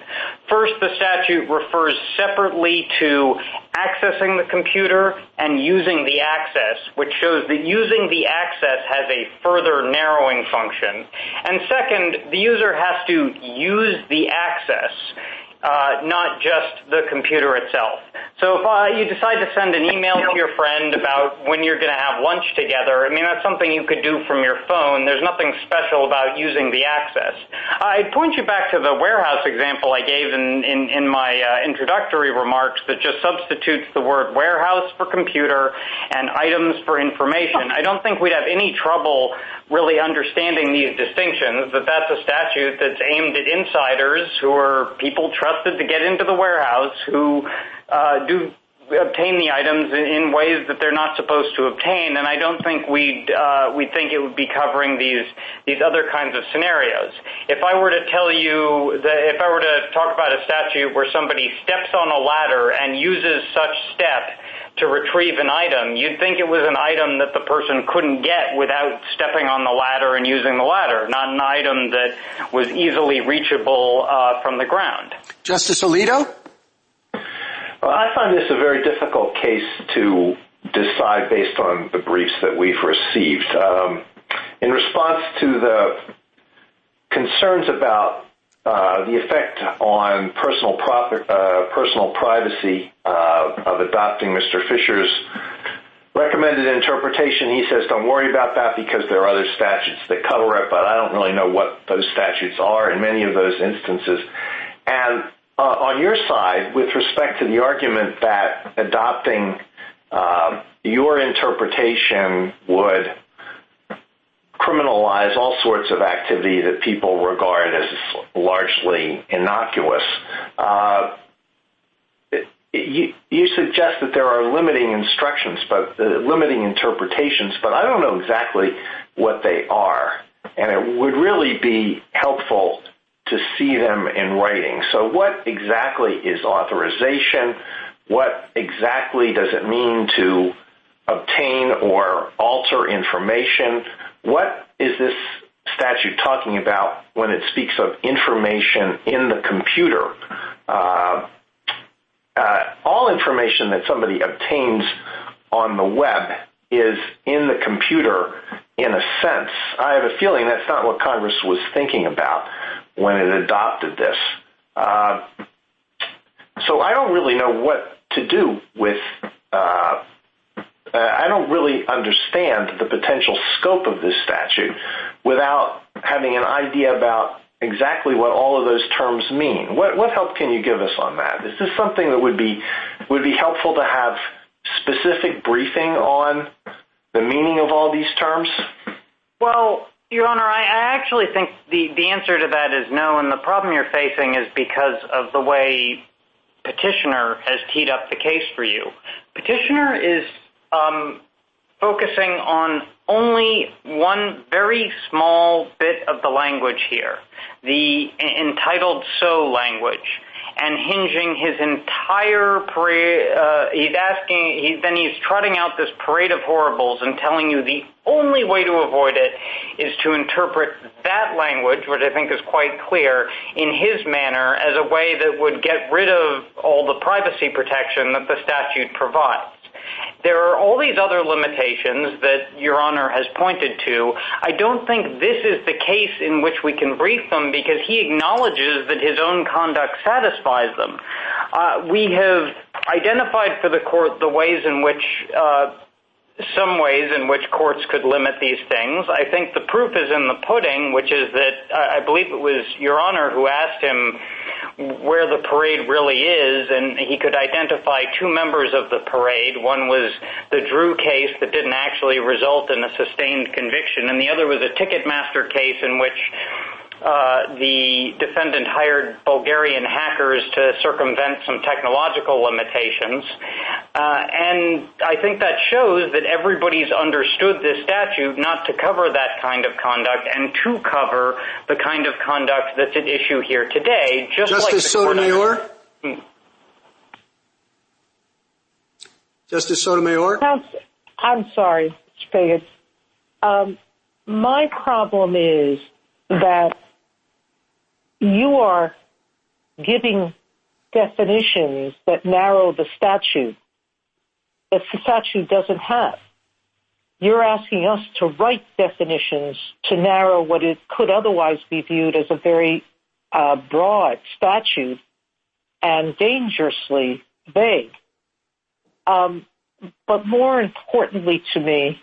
First, the statute refers separately to accessing the computer and using the access, which shows that using the access has a further narrowing function. And second, the user has to use the access, Uh, not just the computer itself. So if uh, you decide to send an email to your friend about when you're going to have lunch together, I mean, that's something you could do from your phone. There's nothing special about using the access. I'd point you back to the warehouse example I gave in my uh, introductory remarks that just substitutes the word warehouse for computer and items for information. I don't think we'd have any trouble really understanding these distinctions, that that's a statute that's aimed at insiders who are people trusted to get into the warehouse who uh, do obtain the items in ways that they're not supposed to obtain. And I don't think uh, we'd think it would be covering these these other kinds of scenarios. If I were to tell you that if I were to talk about a statute where somebody steps on a ladder and uses such step to retrieve an item, you'd think it was an item that the person couldn't get without stepping on the ladder and using the ladder, not an item that was easily reachable uh, from the ground. Justice Alito? I find this a very difficult case to decide based on the briefs that we've received. Um, in response to the concerns about Uh, the effect on personal uh, privacy uh, of adopting Mr. Fisher's recommended interpretation, he says don't worry about that because there are other statutes that cover it, but I don't really know what those statutes are in many of those instances. And on your side, with respect to the argument that adopting your interpretation would criminalize all sorts of activity that people regard as largely innocuous, uh, you suggest that there are limiting instructions, but uh, limiting interpretations, but I don't know exactly what they are. And it would really be helpful to see them in writing. So what exactly is authorization? What exactly does it mean to obtain or alter information? What is this statute talking about when it speaks of information in the computer? Uh, uh, all information that somebody obtains on the web is in the computer in a sense. I have a feeling that's not what Congress was thinking about when it adopted this. Uh, so I don't really know what to do with, Uh, I don't really understand the potential scope of this statute without having an idea about exactly what all of those terms mean. What help can you give us on that? Is this something that would be helpful to have specific briefing on the meaning of all these terms? Well, Your Honor, I actually think the answer to that is no, and the problem you're facing is because of the way Petitioner has teed up the case for you. Petitioner is Um, focusing on only one very small bit of the language here, the entitled so language, and hinging his entire, uh, he's asking, then he's trotting out this parade of horribles and telling you the only way to avoid it is to interpret that language, which I think is quite clear, in his manner as a way that would get rid of all the privacy protection that the statute provides. There are all these other limitations that Your Honor has pointed to. I don't think this is the case in which we can brief them because he acknowledges that his own conduct satisfies them. Uh, we have identified for the court the ways in which, uh, some ways in which courts could limit these things. I think the proof is in the pudding, which is that I believe it was Your Honor who asked him where the parade really is, and he could identify two members of the parade. One was the Drew case that didn't actually result in a sustained conviction, and the other was a Ticketmaster case in which Uh, the defendant hired Bulgarian hackers to circumvent some technological limitations. Uh, and I think that shows that everybody's understood this statute not to cover that kind of conduct and to cover the kind of conduct that's at issue here today. Justice Sotomayor? Hmm. Justice Sotomayor? I'm sorry, Mr. Um, Feigin. My problem is that you are giving definitions that narrow the statute that the statute doesn't have. You're asking us to write definitions to narrow what it could otherwise be viewed as a very uh, broad statute and dangerously vague. Um, but more importantly to me,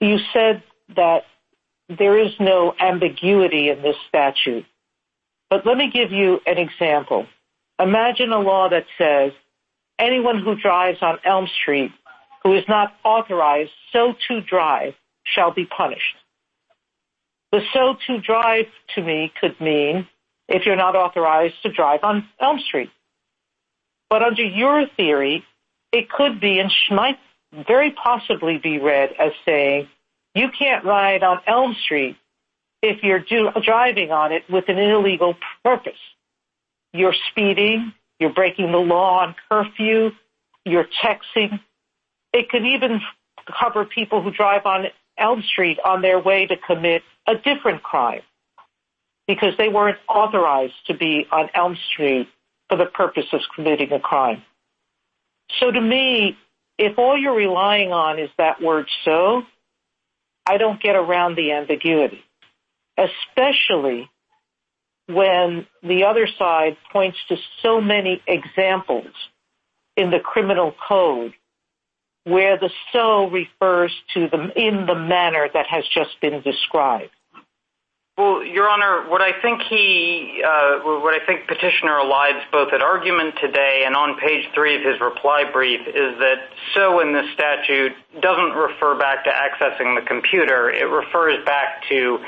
you said that there is no ambiguity in this statute. But let me give you an example. Imagine a law that says anyone who drives on Elm Street who is not authorized so to drive shall be punished. The so to drive to me could mean if you're not authorized to drive on Elm Street. But under your theory, it could be and might very possibly be read as saying you can't ride on Elm Street if you're driving on it with an illegal purpose. You're speeding, you're breaking the law on curfew, you're texting. It could even cover people who drive on Elm Street on their way to commit a different crime because they weren't authorized to be on Elm Street for the purpose of committing a crime. So to me, if all you're relying on is that word so, I don't get around the ambiguity. Especially when the other side points to so many examples in the criminal code where the so refers to them in the manner that has just been described. Well, Your Honor, what I think he uh, what i think Petitioner elides both at argument today and on page three of his reply brief is that so in the statute doesn't refer back to accessing the computer. It refers back to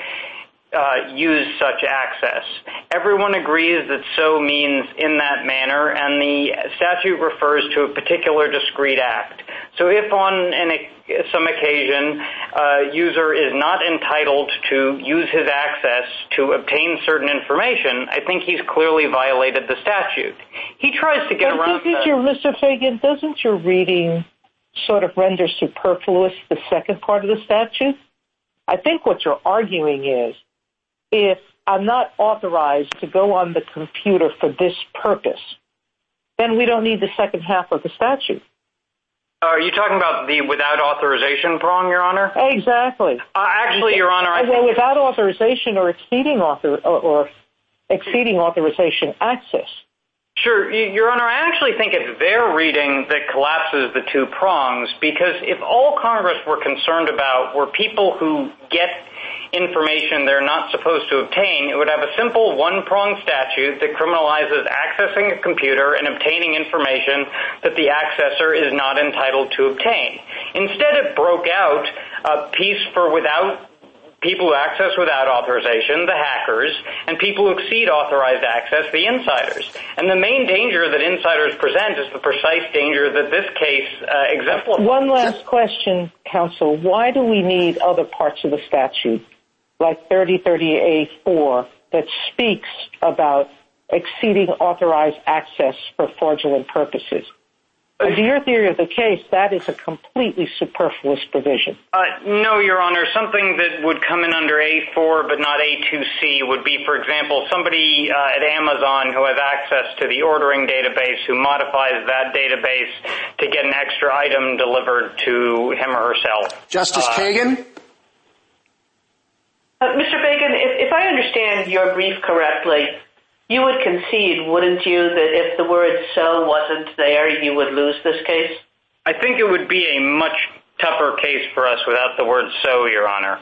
Uh, use such access. Everyone agrees that so means in that manner and the statute refers to a particular discrete act. So if on some occasion a user is not entitled to use his access to obtain certain information, I think he's clearly violated the statute. He tries to get around that. Mr. Feigin, doesn't your reading sort of render superfluous the second part of the statute? I think what you're arguing is if I'm not authorized to go on the computer for this purpose, then we don't need the second half of the statute. Are you talking about the without authorization prong, Your Honor? Exactly. Uh, actually, Your Honor, I think... Without authorization or exceeding authorization access. Sure. Your Honor, I actually think it's their reading that collapses the two prongs because if all Congress were concerned about were people who get information they're not supposed to obtain, it would have a simple one-prong statute that criminalizes accessing a computer and obtaining information that the accessor is not entitled to obtain. Instead, it broke out a piece for people who access without authorization, the hackers, and people who exceed authorized access, the insiders. And the main danger that insiders present is the precise danger that this case uh, exemplifies. One last question, counsel. Why do we need other parts of the statute, like 3030A4, that speaks about exceeding authorized access for fraudulent purposes? Under your theory of the case, that is a completely superfluous provision. Uh, no, Your Honor. Something that would come in under A4 but not A2C would be, for example, somebody uh, at Amazon who has access to the ordering database who modifies that database to get an extra item delivered to him or herself. Justice uh, Kagan? Mr. Feigin, if I understand your brief correctly, you would concede, wouldn't you, that if the word so wasn't there, you would lose this case? I think it would be a much tougher case for us without the word so, Your Honor.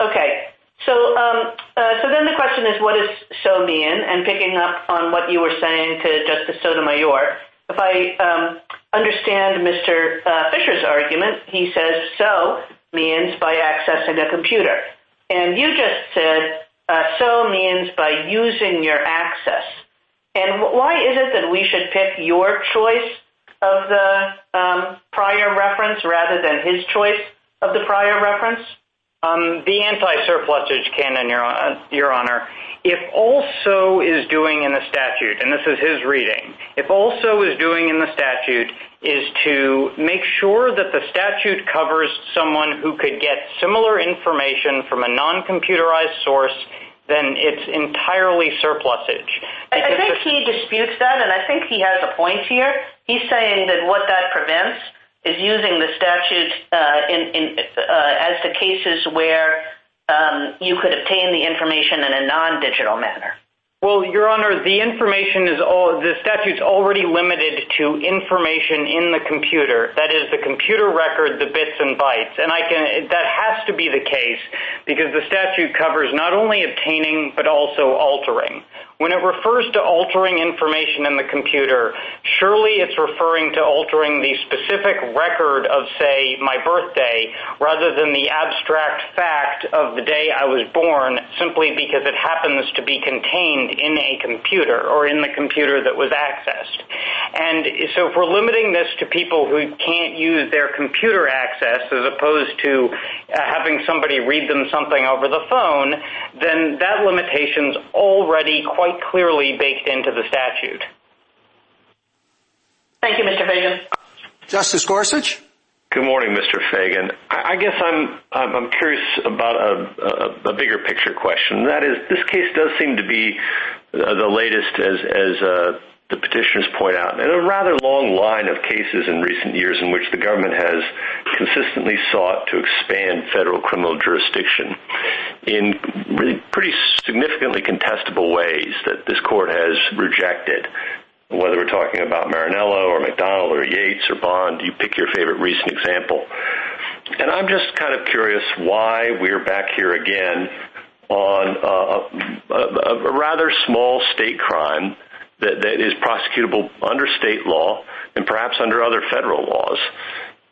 Okay. So um, uh, then the question is, what does so mean? And picking up on what you were saying to Justice Sotomayor, if I um, understand Mr. Uh, Fisher's argument, he says so means by accessing a computer. And you just said Uh, so means by using your access. And why is it that we should pick your choice of the um, prior reference rather than his choice of the prior reference? Um, the anti-surplusage canon, uh, Your Honor, if also is doing in the statute, and this is his reading, if also is doing in the statute is to make sure that the statute covers someone who could get similar information from a non-computerized source, then it's entirely surplusage. I think he disputes that, and I think he has a point here. He's saying that what that prevents is using the statute uh, uh, as the cases where um, you could obtain the information in a non-digital manner. Well, Your Honor, the information is all, the statute's already limited to information in the computer. That is the computer record, the bits and bytes. And I can that has to be the case because the statute covers not only obtaining but also altering. When it refers to altering information in the computer, surely it's referring to altering the specific record of, say, my birthday rather than the abstract fact of the day I was born simply because it happens to be contained in a computer or in the computer that was accessed. And so if we're limiting this to people who can't use their computer access as opposed to uh, having somebody read them something over the phone, then that limitation's already quite clearly baked into the statute. Thank you, Mr. Feigin. Justice Gorsuch? Good morning, Mr. Feigin. I guess I'm curious about a bigger picture question. That is, this case does seem to be the latest, as as uh, the petitioners point out, in a rather long line of cases in recent years in which the government has consistently sought to expand federal criminal jurisdiction in pretty significantly contestable ways that this court has rejected, whether we're talking about Marinello or McDonald or Yates or Bond, you pick your favorite recent example. And I'm just kind of curious why we're back here again on a rather small state crime that is prosecutable under state law and perhaps under other federal laws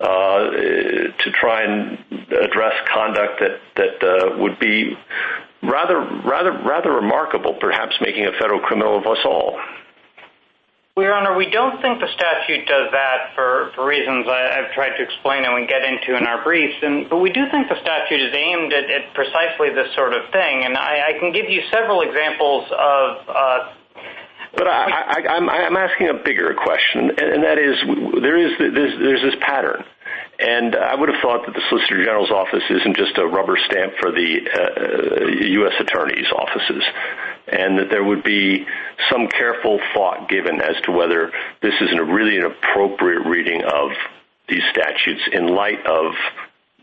uh, to try and address conduct that uh, would be rather remarkable, perhaps making a federal criminal of us all. Honor, we don't think the statute does that for reasons I've tried to explain and we get into in our briefs. But we do think the statute is aimed at precisely this sort of thing. And I can give you several examples of... Uh, But I'm asking a bigger question, and that is, there's this pattern. And I would have thought that the Solicitor General's office isn't just a rubber stamp for the uh, U.S. Attorney's offices, and that there would be some careful thought given as to whether this is really an appropriate reading of these statutes in light of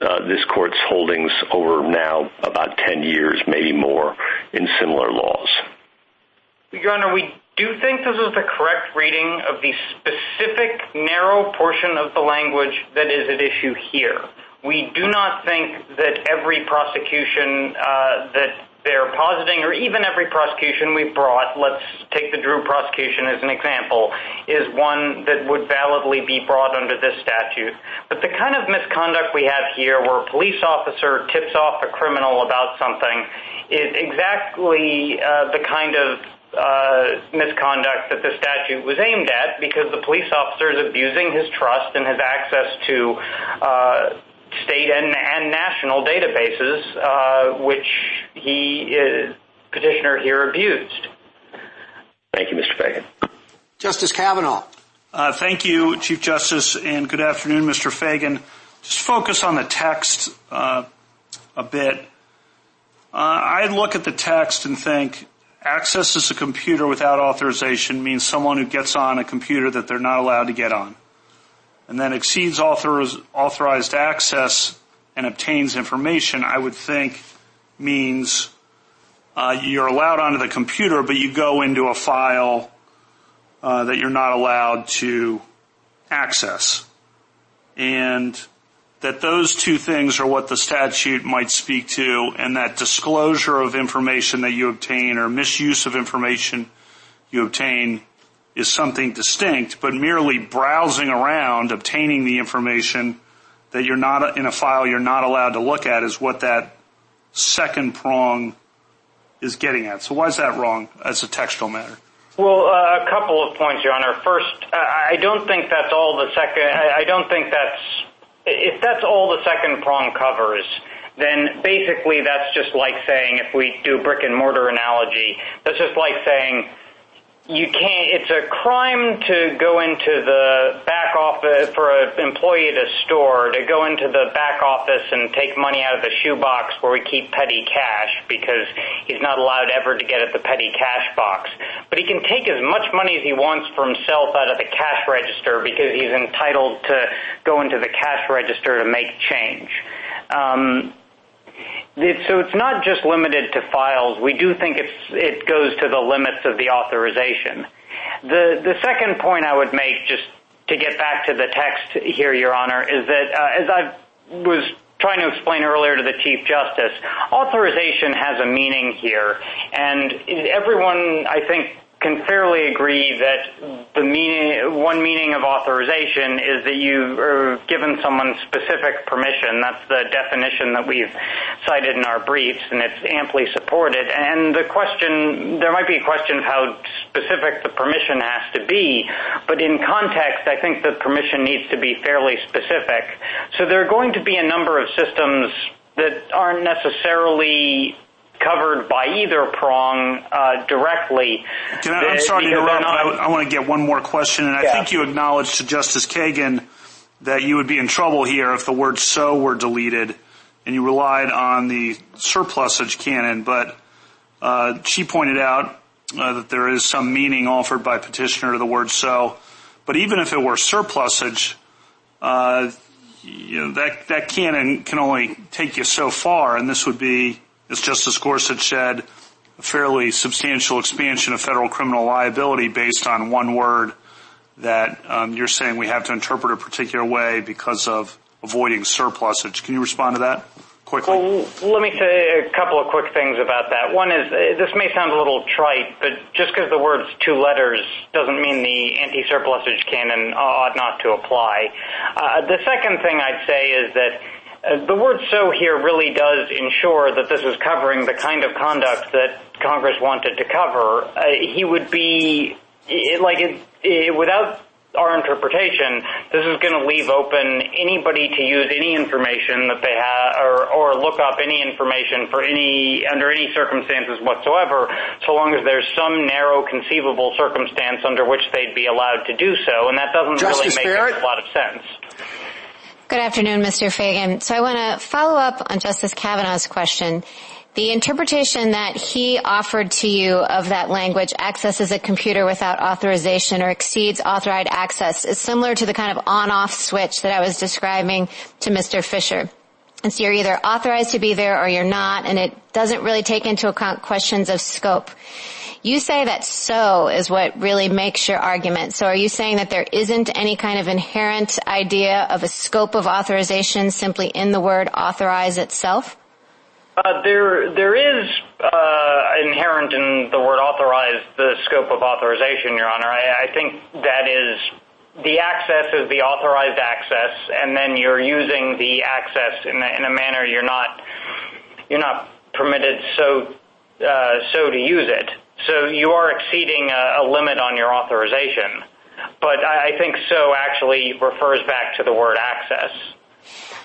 uh, this court's holdings over now about 10 years, maybe more, in similar laws. Your Honor, we do you think this is the correct reading of the specific narrow portion of the language that is at issue here. We do not think that every prosecution uh, that they're positing, or even every prosecution we've brought, let's take the Drew prosecution as an example, is one that would validly be brought under this statute. But the kind of misconduct we have here, where a police officer tips off a criminal about something, is exactly uh, the kind of Uh, misconduct that the statute was aimed at, because the police officer is abusing his trust and his access to uh, state and national databases, uh, which the petitioner here abused. Thank you, Mr. Feigin. Justice Kavanaugh. Thank you, Chief Justice, and good afternoon, Mr. Feigin. Just focus on the text a bit. I look at the text and think, access to a computer without authorization means someone who gets on a computer that they're not allowed to get on, and then exceeds authorized access and obtains information, I would think means uh, you're allowed onto the computer, but you go into a file uh, that you're not allowed to access. And that those two things are what the statute might speak to, and that disclosure of information that you obtain or misuse of information you obtain is something distinct, but merely browsing around, obtaining the information that you're not in a file you're not allowed to look at is what that second prong is getting at. So why is that wrong as a textual matter? Well, uh, a couple of points, Your Honor. First, I don't think that's all the second, I don't think that's, if that's all the second prong covers, then basically that's just like saying, if we do brick and mortar analogy, that's just like saying you can't, it's a crime to go into the back office for an employee at a store, to go into the back office and take money out of the shoebox where we keep petty cash, because he's not allowed ever to get at the petty cash box. But he can take as much money as he wants for himself out of the cash register, because he's entitled to go into the cash register to make change. Um, So it's not just limited to files. We do think it goes to the limits of the authorization. The second point I would make, just to get back to the text here, Your Honor, is that uh, as I was trying to explain earlier to the Chief Justice, authorization has a meaning here. And everyone, I think, can fairly agree that the meaning, one meaning of authorization is that you are given someone specific permission. That's the definition that we've cited in our briefs, and it's amply supported. And the question, there might be a question of how specific the permission has to be, but in context, I think the permission needs to be fairly specific. So there are going to be a number of systems that aren't necessarily covered by either prong uh, directly. I'm uh, sorry to interrupt, but I want to get one more question. And I think you acknowledged to Justice Kagan that you would be in trouble here if the word so were deleted, and you relied on the surplusage canon. But uh, she pointed out that there is some meaning offered by petitioner to the word so. But even if it were surplusage, that canon can only take you so far. And this would be, as Justice Gorsuch said, a fairly substantial expansion of federal criminal liability based on one word that um, you're saying we have to interpret a particular way because of avoiding surplusage. Can you respond to that quickly? Well, Let me say a couple of quick things about that. One is, uh, this may sound a little trite, but just because the word's two letters doesn't mean the anti-surplusage canon ought not to apply. Uh, the second thing I'd say is that Uh, the word so here really does ensure that this is covering the kind of conduct that Congress wanted to cover. Uh, he would be like, without our interpretation, this is going to leave open anybody to use any information that they have or look up any information under any circumstances whatsoever, so long as there's some narrow conceivable circumstance under which they'd be allowed to do so. And that doesn't really make a lot of sense. Good afternoon, Mr. Feigin. So I want to follow up on Justice Kavanaugh's question. The interpretation that he offered to you of that language, accesses a computer without authorization or exceeds authorized access, is similar to the kind of on-off switch that I was describing to Mr. Fisher. And so you're either authorized to be there or you're not, and it doesn't really take into account questions of scope. You say that so is what really makes your argument. So are you saying that there isn't any kind of inherent idea of a scope of authorization simply in the word authorize itself? Uh there is inherent in the word authorize the scope of authorization, Your Honor. I think that is the access is the authorized access, and then you're using the access in a manner you're not you're not permitted so so to use it. So you are exceeding a limit on your authorization. But I think so actually refers back to the word access.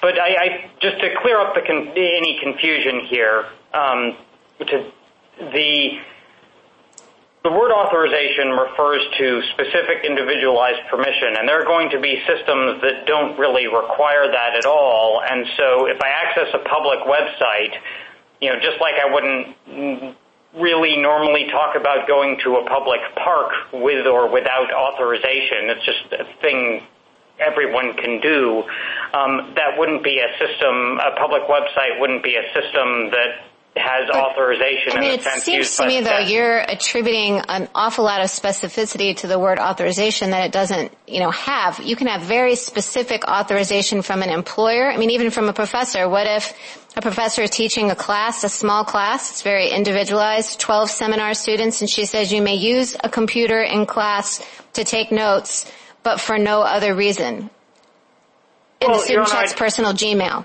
But I just to clear up any confusion here, um, the the word authorization refers to specific individualized permission, and there are going to be systems that don't really require that at all. And so if I access a public website, you know, just like I wouldn't really normally talk about going to a public park with or without authorization, it's just a thing everyone can do, um, that wouldn't be a system, a public website wouldn't be a system that has authorization. I mean, it seems to me, though, you're attributing an awful lot of specificity to the word authorization that it doesn't you know, have. You can have very specific authorization from an employer, I mean, even from a professor. What if a professor is teaching a class, a small class, it's very individualized, 12 seminar students, and she says you may use a computer in class to take notes, but for no other reason. And the student checks personal Gmail.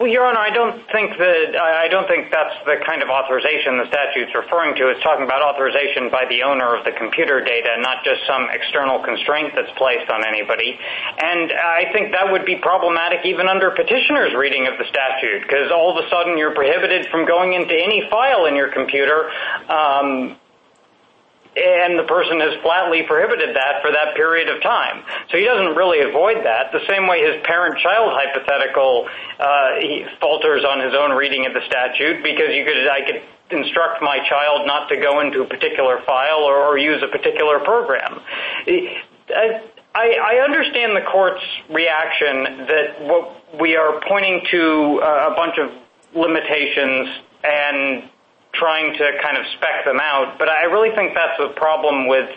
Well, Your Honor, I don't think that I don't think that's the kind of authorization the statute's referring to. It's talking about authorization by the owner of the computer data, not just some external constraint that's placed on anybody. And I think that would be problematic even under petitioner's reading of the statute, because all of a sudden you're prohibited from going into any file in your computer, um, and the person has flatly prohibited that for that period of time. So he doesn't really avoid that. The same way his parent-child hypothetical uh he falters on his own reading of the statute, because you could I could instruct my child not to go into a particular file or use a particular program. I understand the court's reaction that we are pointing to a bunch of limitations and trying to kind of spec them out, but I really think that's a problem with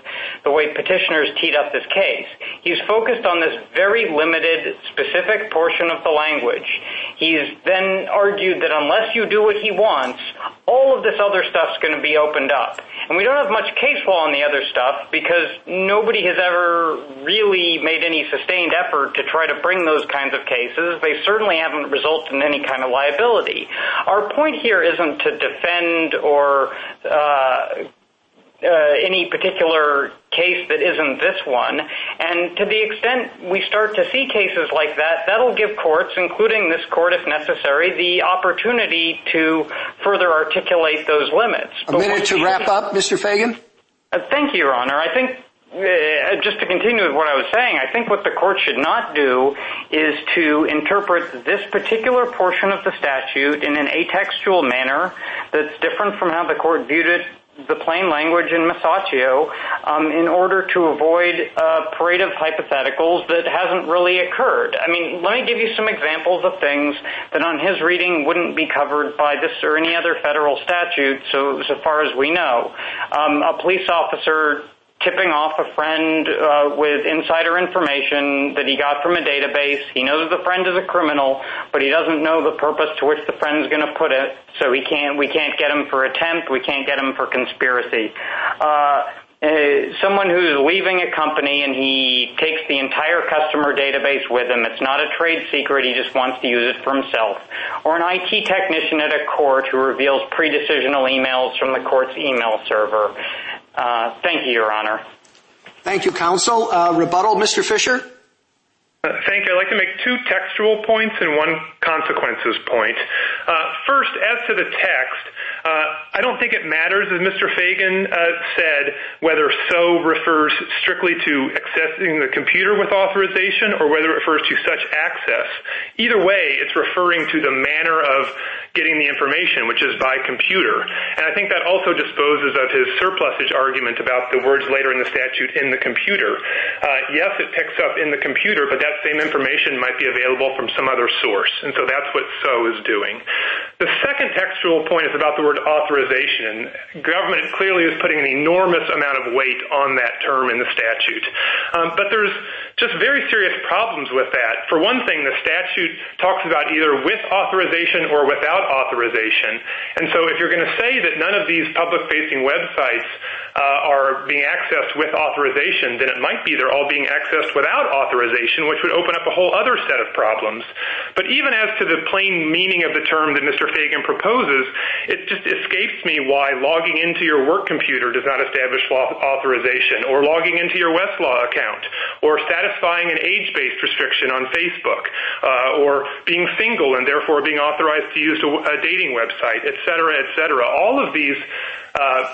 the way petitioners teed up this case. He's focused on this very limited, specific portion of the language. He's then argued that unless you do what he wants, all of this other stuff's going to be opened up. And we don't have much case law on the other stuff, because nobody has ever really made any sustained effort to try to bring those kinds of cases. They certainly haven't resulted in any kind of liability. Our point here isn't to defend or uh uh any particular case that isn't this one. And to the extent we start to see cases like that, that'll give courts, including this court if necessary, the opportunity to further articulate those limits. A minute to wrap up, Mr. Feigin. Uh, thank you, Your Honor. I think, uh, just to continue with what I was saying, I think what the court should not do is to interpret this particular portion of the statute in an atextual manner that's different from how the court viewed it, the plain language in Musacchio, um, in order to avoid a parade of hypotheticals that hasn't really occurred. I mean, let me give you some examples of things that on his reading wouldn't be covered by this or any other federal statute, so far as we know. Um, a police officer tipping off a friend uh, with insider information that he got from a database. He knows the friend is a criminal, but he doesn't know the purpose to which the friend's going to put it, so we can't get him for attempt, we can't get him for conspiracy. Uh, uh, someone who's leaving a company and he takes the entire customer database with him, it's not a trade secret, he just wants to use it for himself. Or an IT technician at a court who reveals pre-decisional emails from the court's email server. Uh, thank you, Your Honor. Thank you, counsel. Uh, rebuttal, Mr. Fisher? Uh, thank you. I'd like to make two textual points and one consequences point. First, as to the text, I don't think it matters, as Mr. Feigin uh, said, whether so refers strictly to accessing the computer with authorization or whether it refers to such access. Either way, it's referring to the manner of getting the information, which is by computer. And I think that also disposes of his surplusage argument about the words later in the statute in the computer. Uh, yes, it picks up in the computer, but that same information might be available from some other source. And so that's what so is doing. The second textual point is about the word authorization. And government clearly is putting an enormous amount of weight on that term in the statute. Um, but there's just very serious problems with that. For one thing, the statute talks about either with authorization or without authorization. And so if you're going to say that none of these public-facing websites Uh, are being accessed with authorization, then it might be they're all being accessed without authorization, which would open up a whole other set of problems. But even as to the plain meaning of the term that Mr. Feigin proposes, it just escapes me why logging into your work computer does not establish authorization, or logging into your Westlaw account, or satisfying an age-based restriction on Facebook, uh, or being single and therefore being authorized to use a dating website, et cetera, et cetera. All of these uh,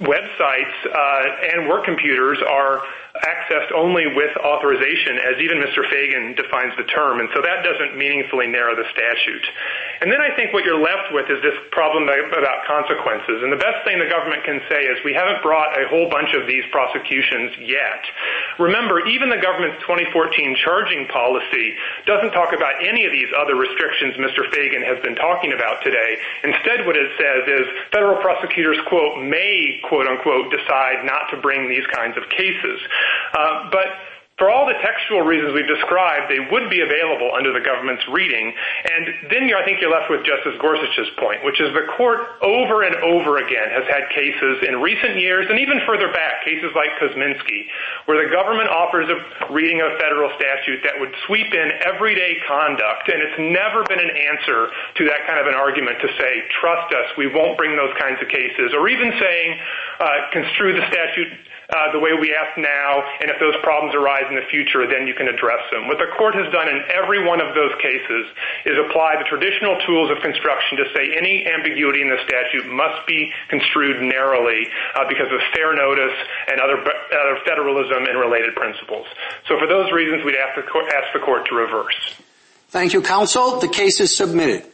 websites uh, and work computers are accessed only with authorization, as even Mr. Feigin defines the term. And so that doesn't meaningfully narrow the statute. And then I think what you're left with is this problem about consequences. And the best thing the government can say is we haven't brought a whole bunch of these prosecutions yet. Remember, even the government's 2014 charging policy doesn't talk about any of these other restrictions Mr. Feigin has been talking about today. Instead, what it says is federal prosecutors, quote, may, quote, unquote, decide not to bring these kinds of cases. But for all the textual reasons we've described, they would be available under the government's reading. And then I think you're left with Justice Gorsuch's point, which is the court over and over again has had cases in recent years, and even further back, cases like Kozminski, where the government offers a reading of federal statute that would sweep in everyday conduct. And it's never been an answer to that kind of an argument to say, trust us, we won't bring those kinds of cases. Or even saying, uh, construe the statute Uh, the way we ask now, and if those problems arise in the future, then you can address them. What the court has done in every one of those cases is apply the traditional tools of construction to say any ambiguity in the statute must be construed narrowly uh, because of fair notice and other federalism and related principles. So for those reasons, we'd ask the court to reverse. Thank you, counsel. The case is submitted.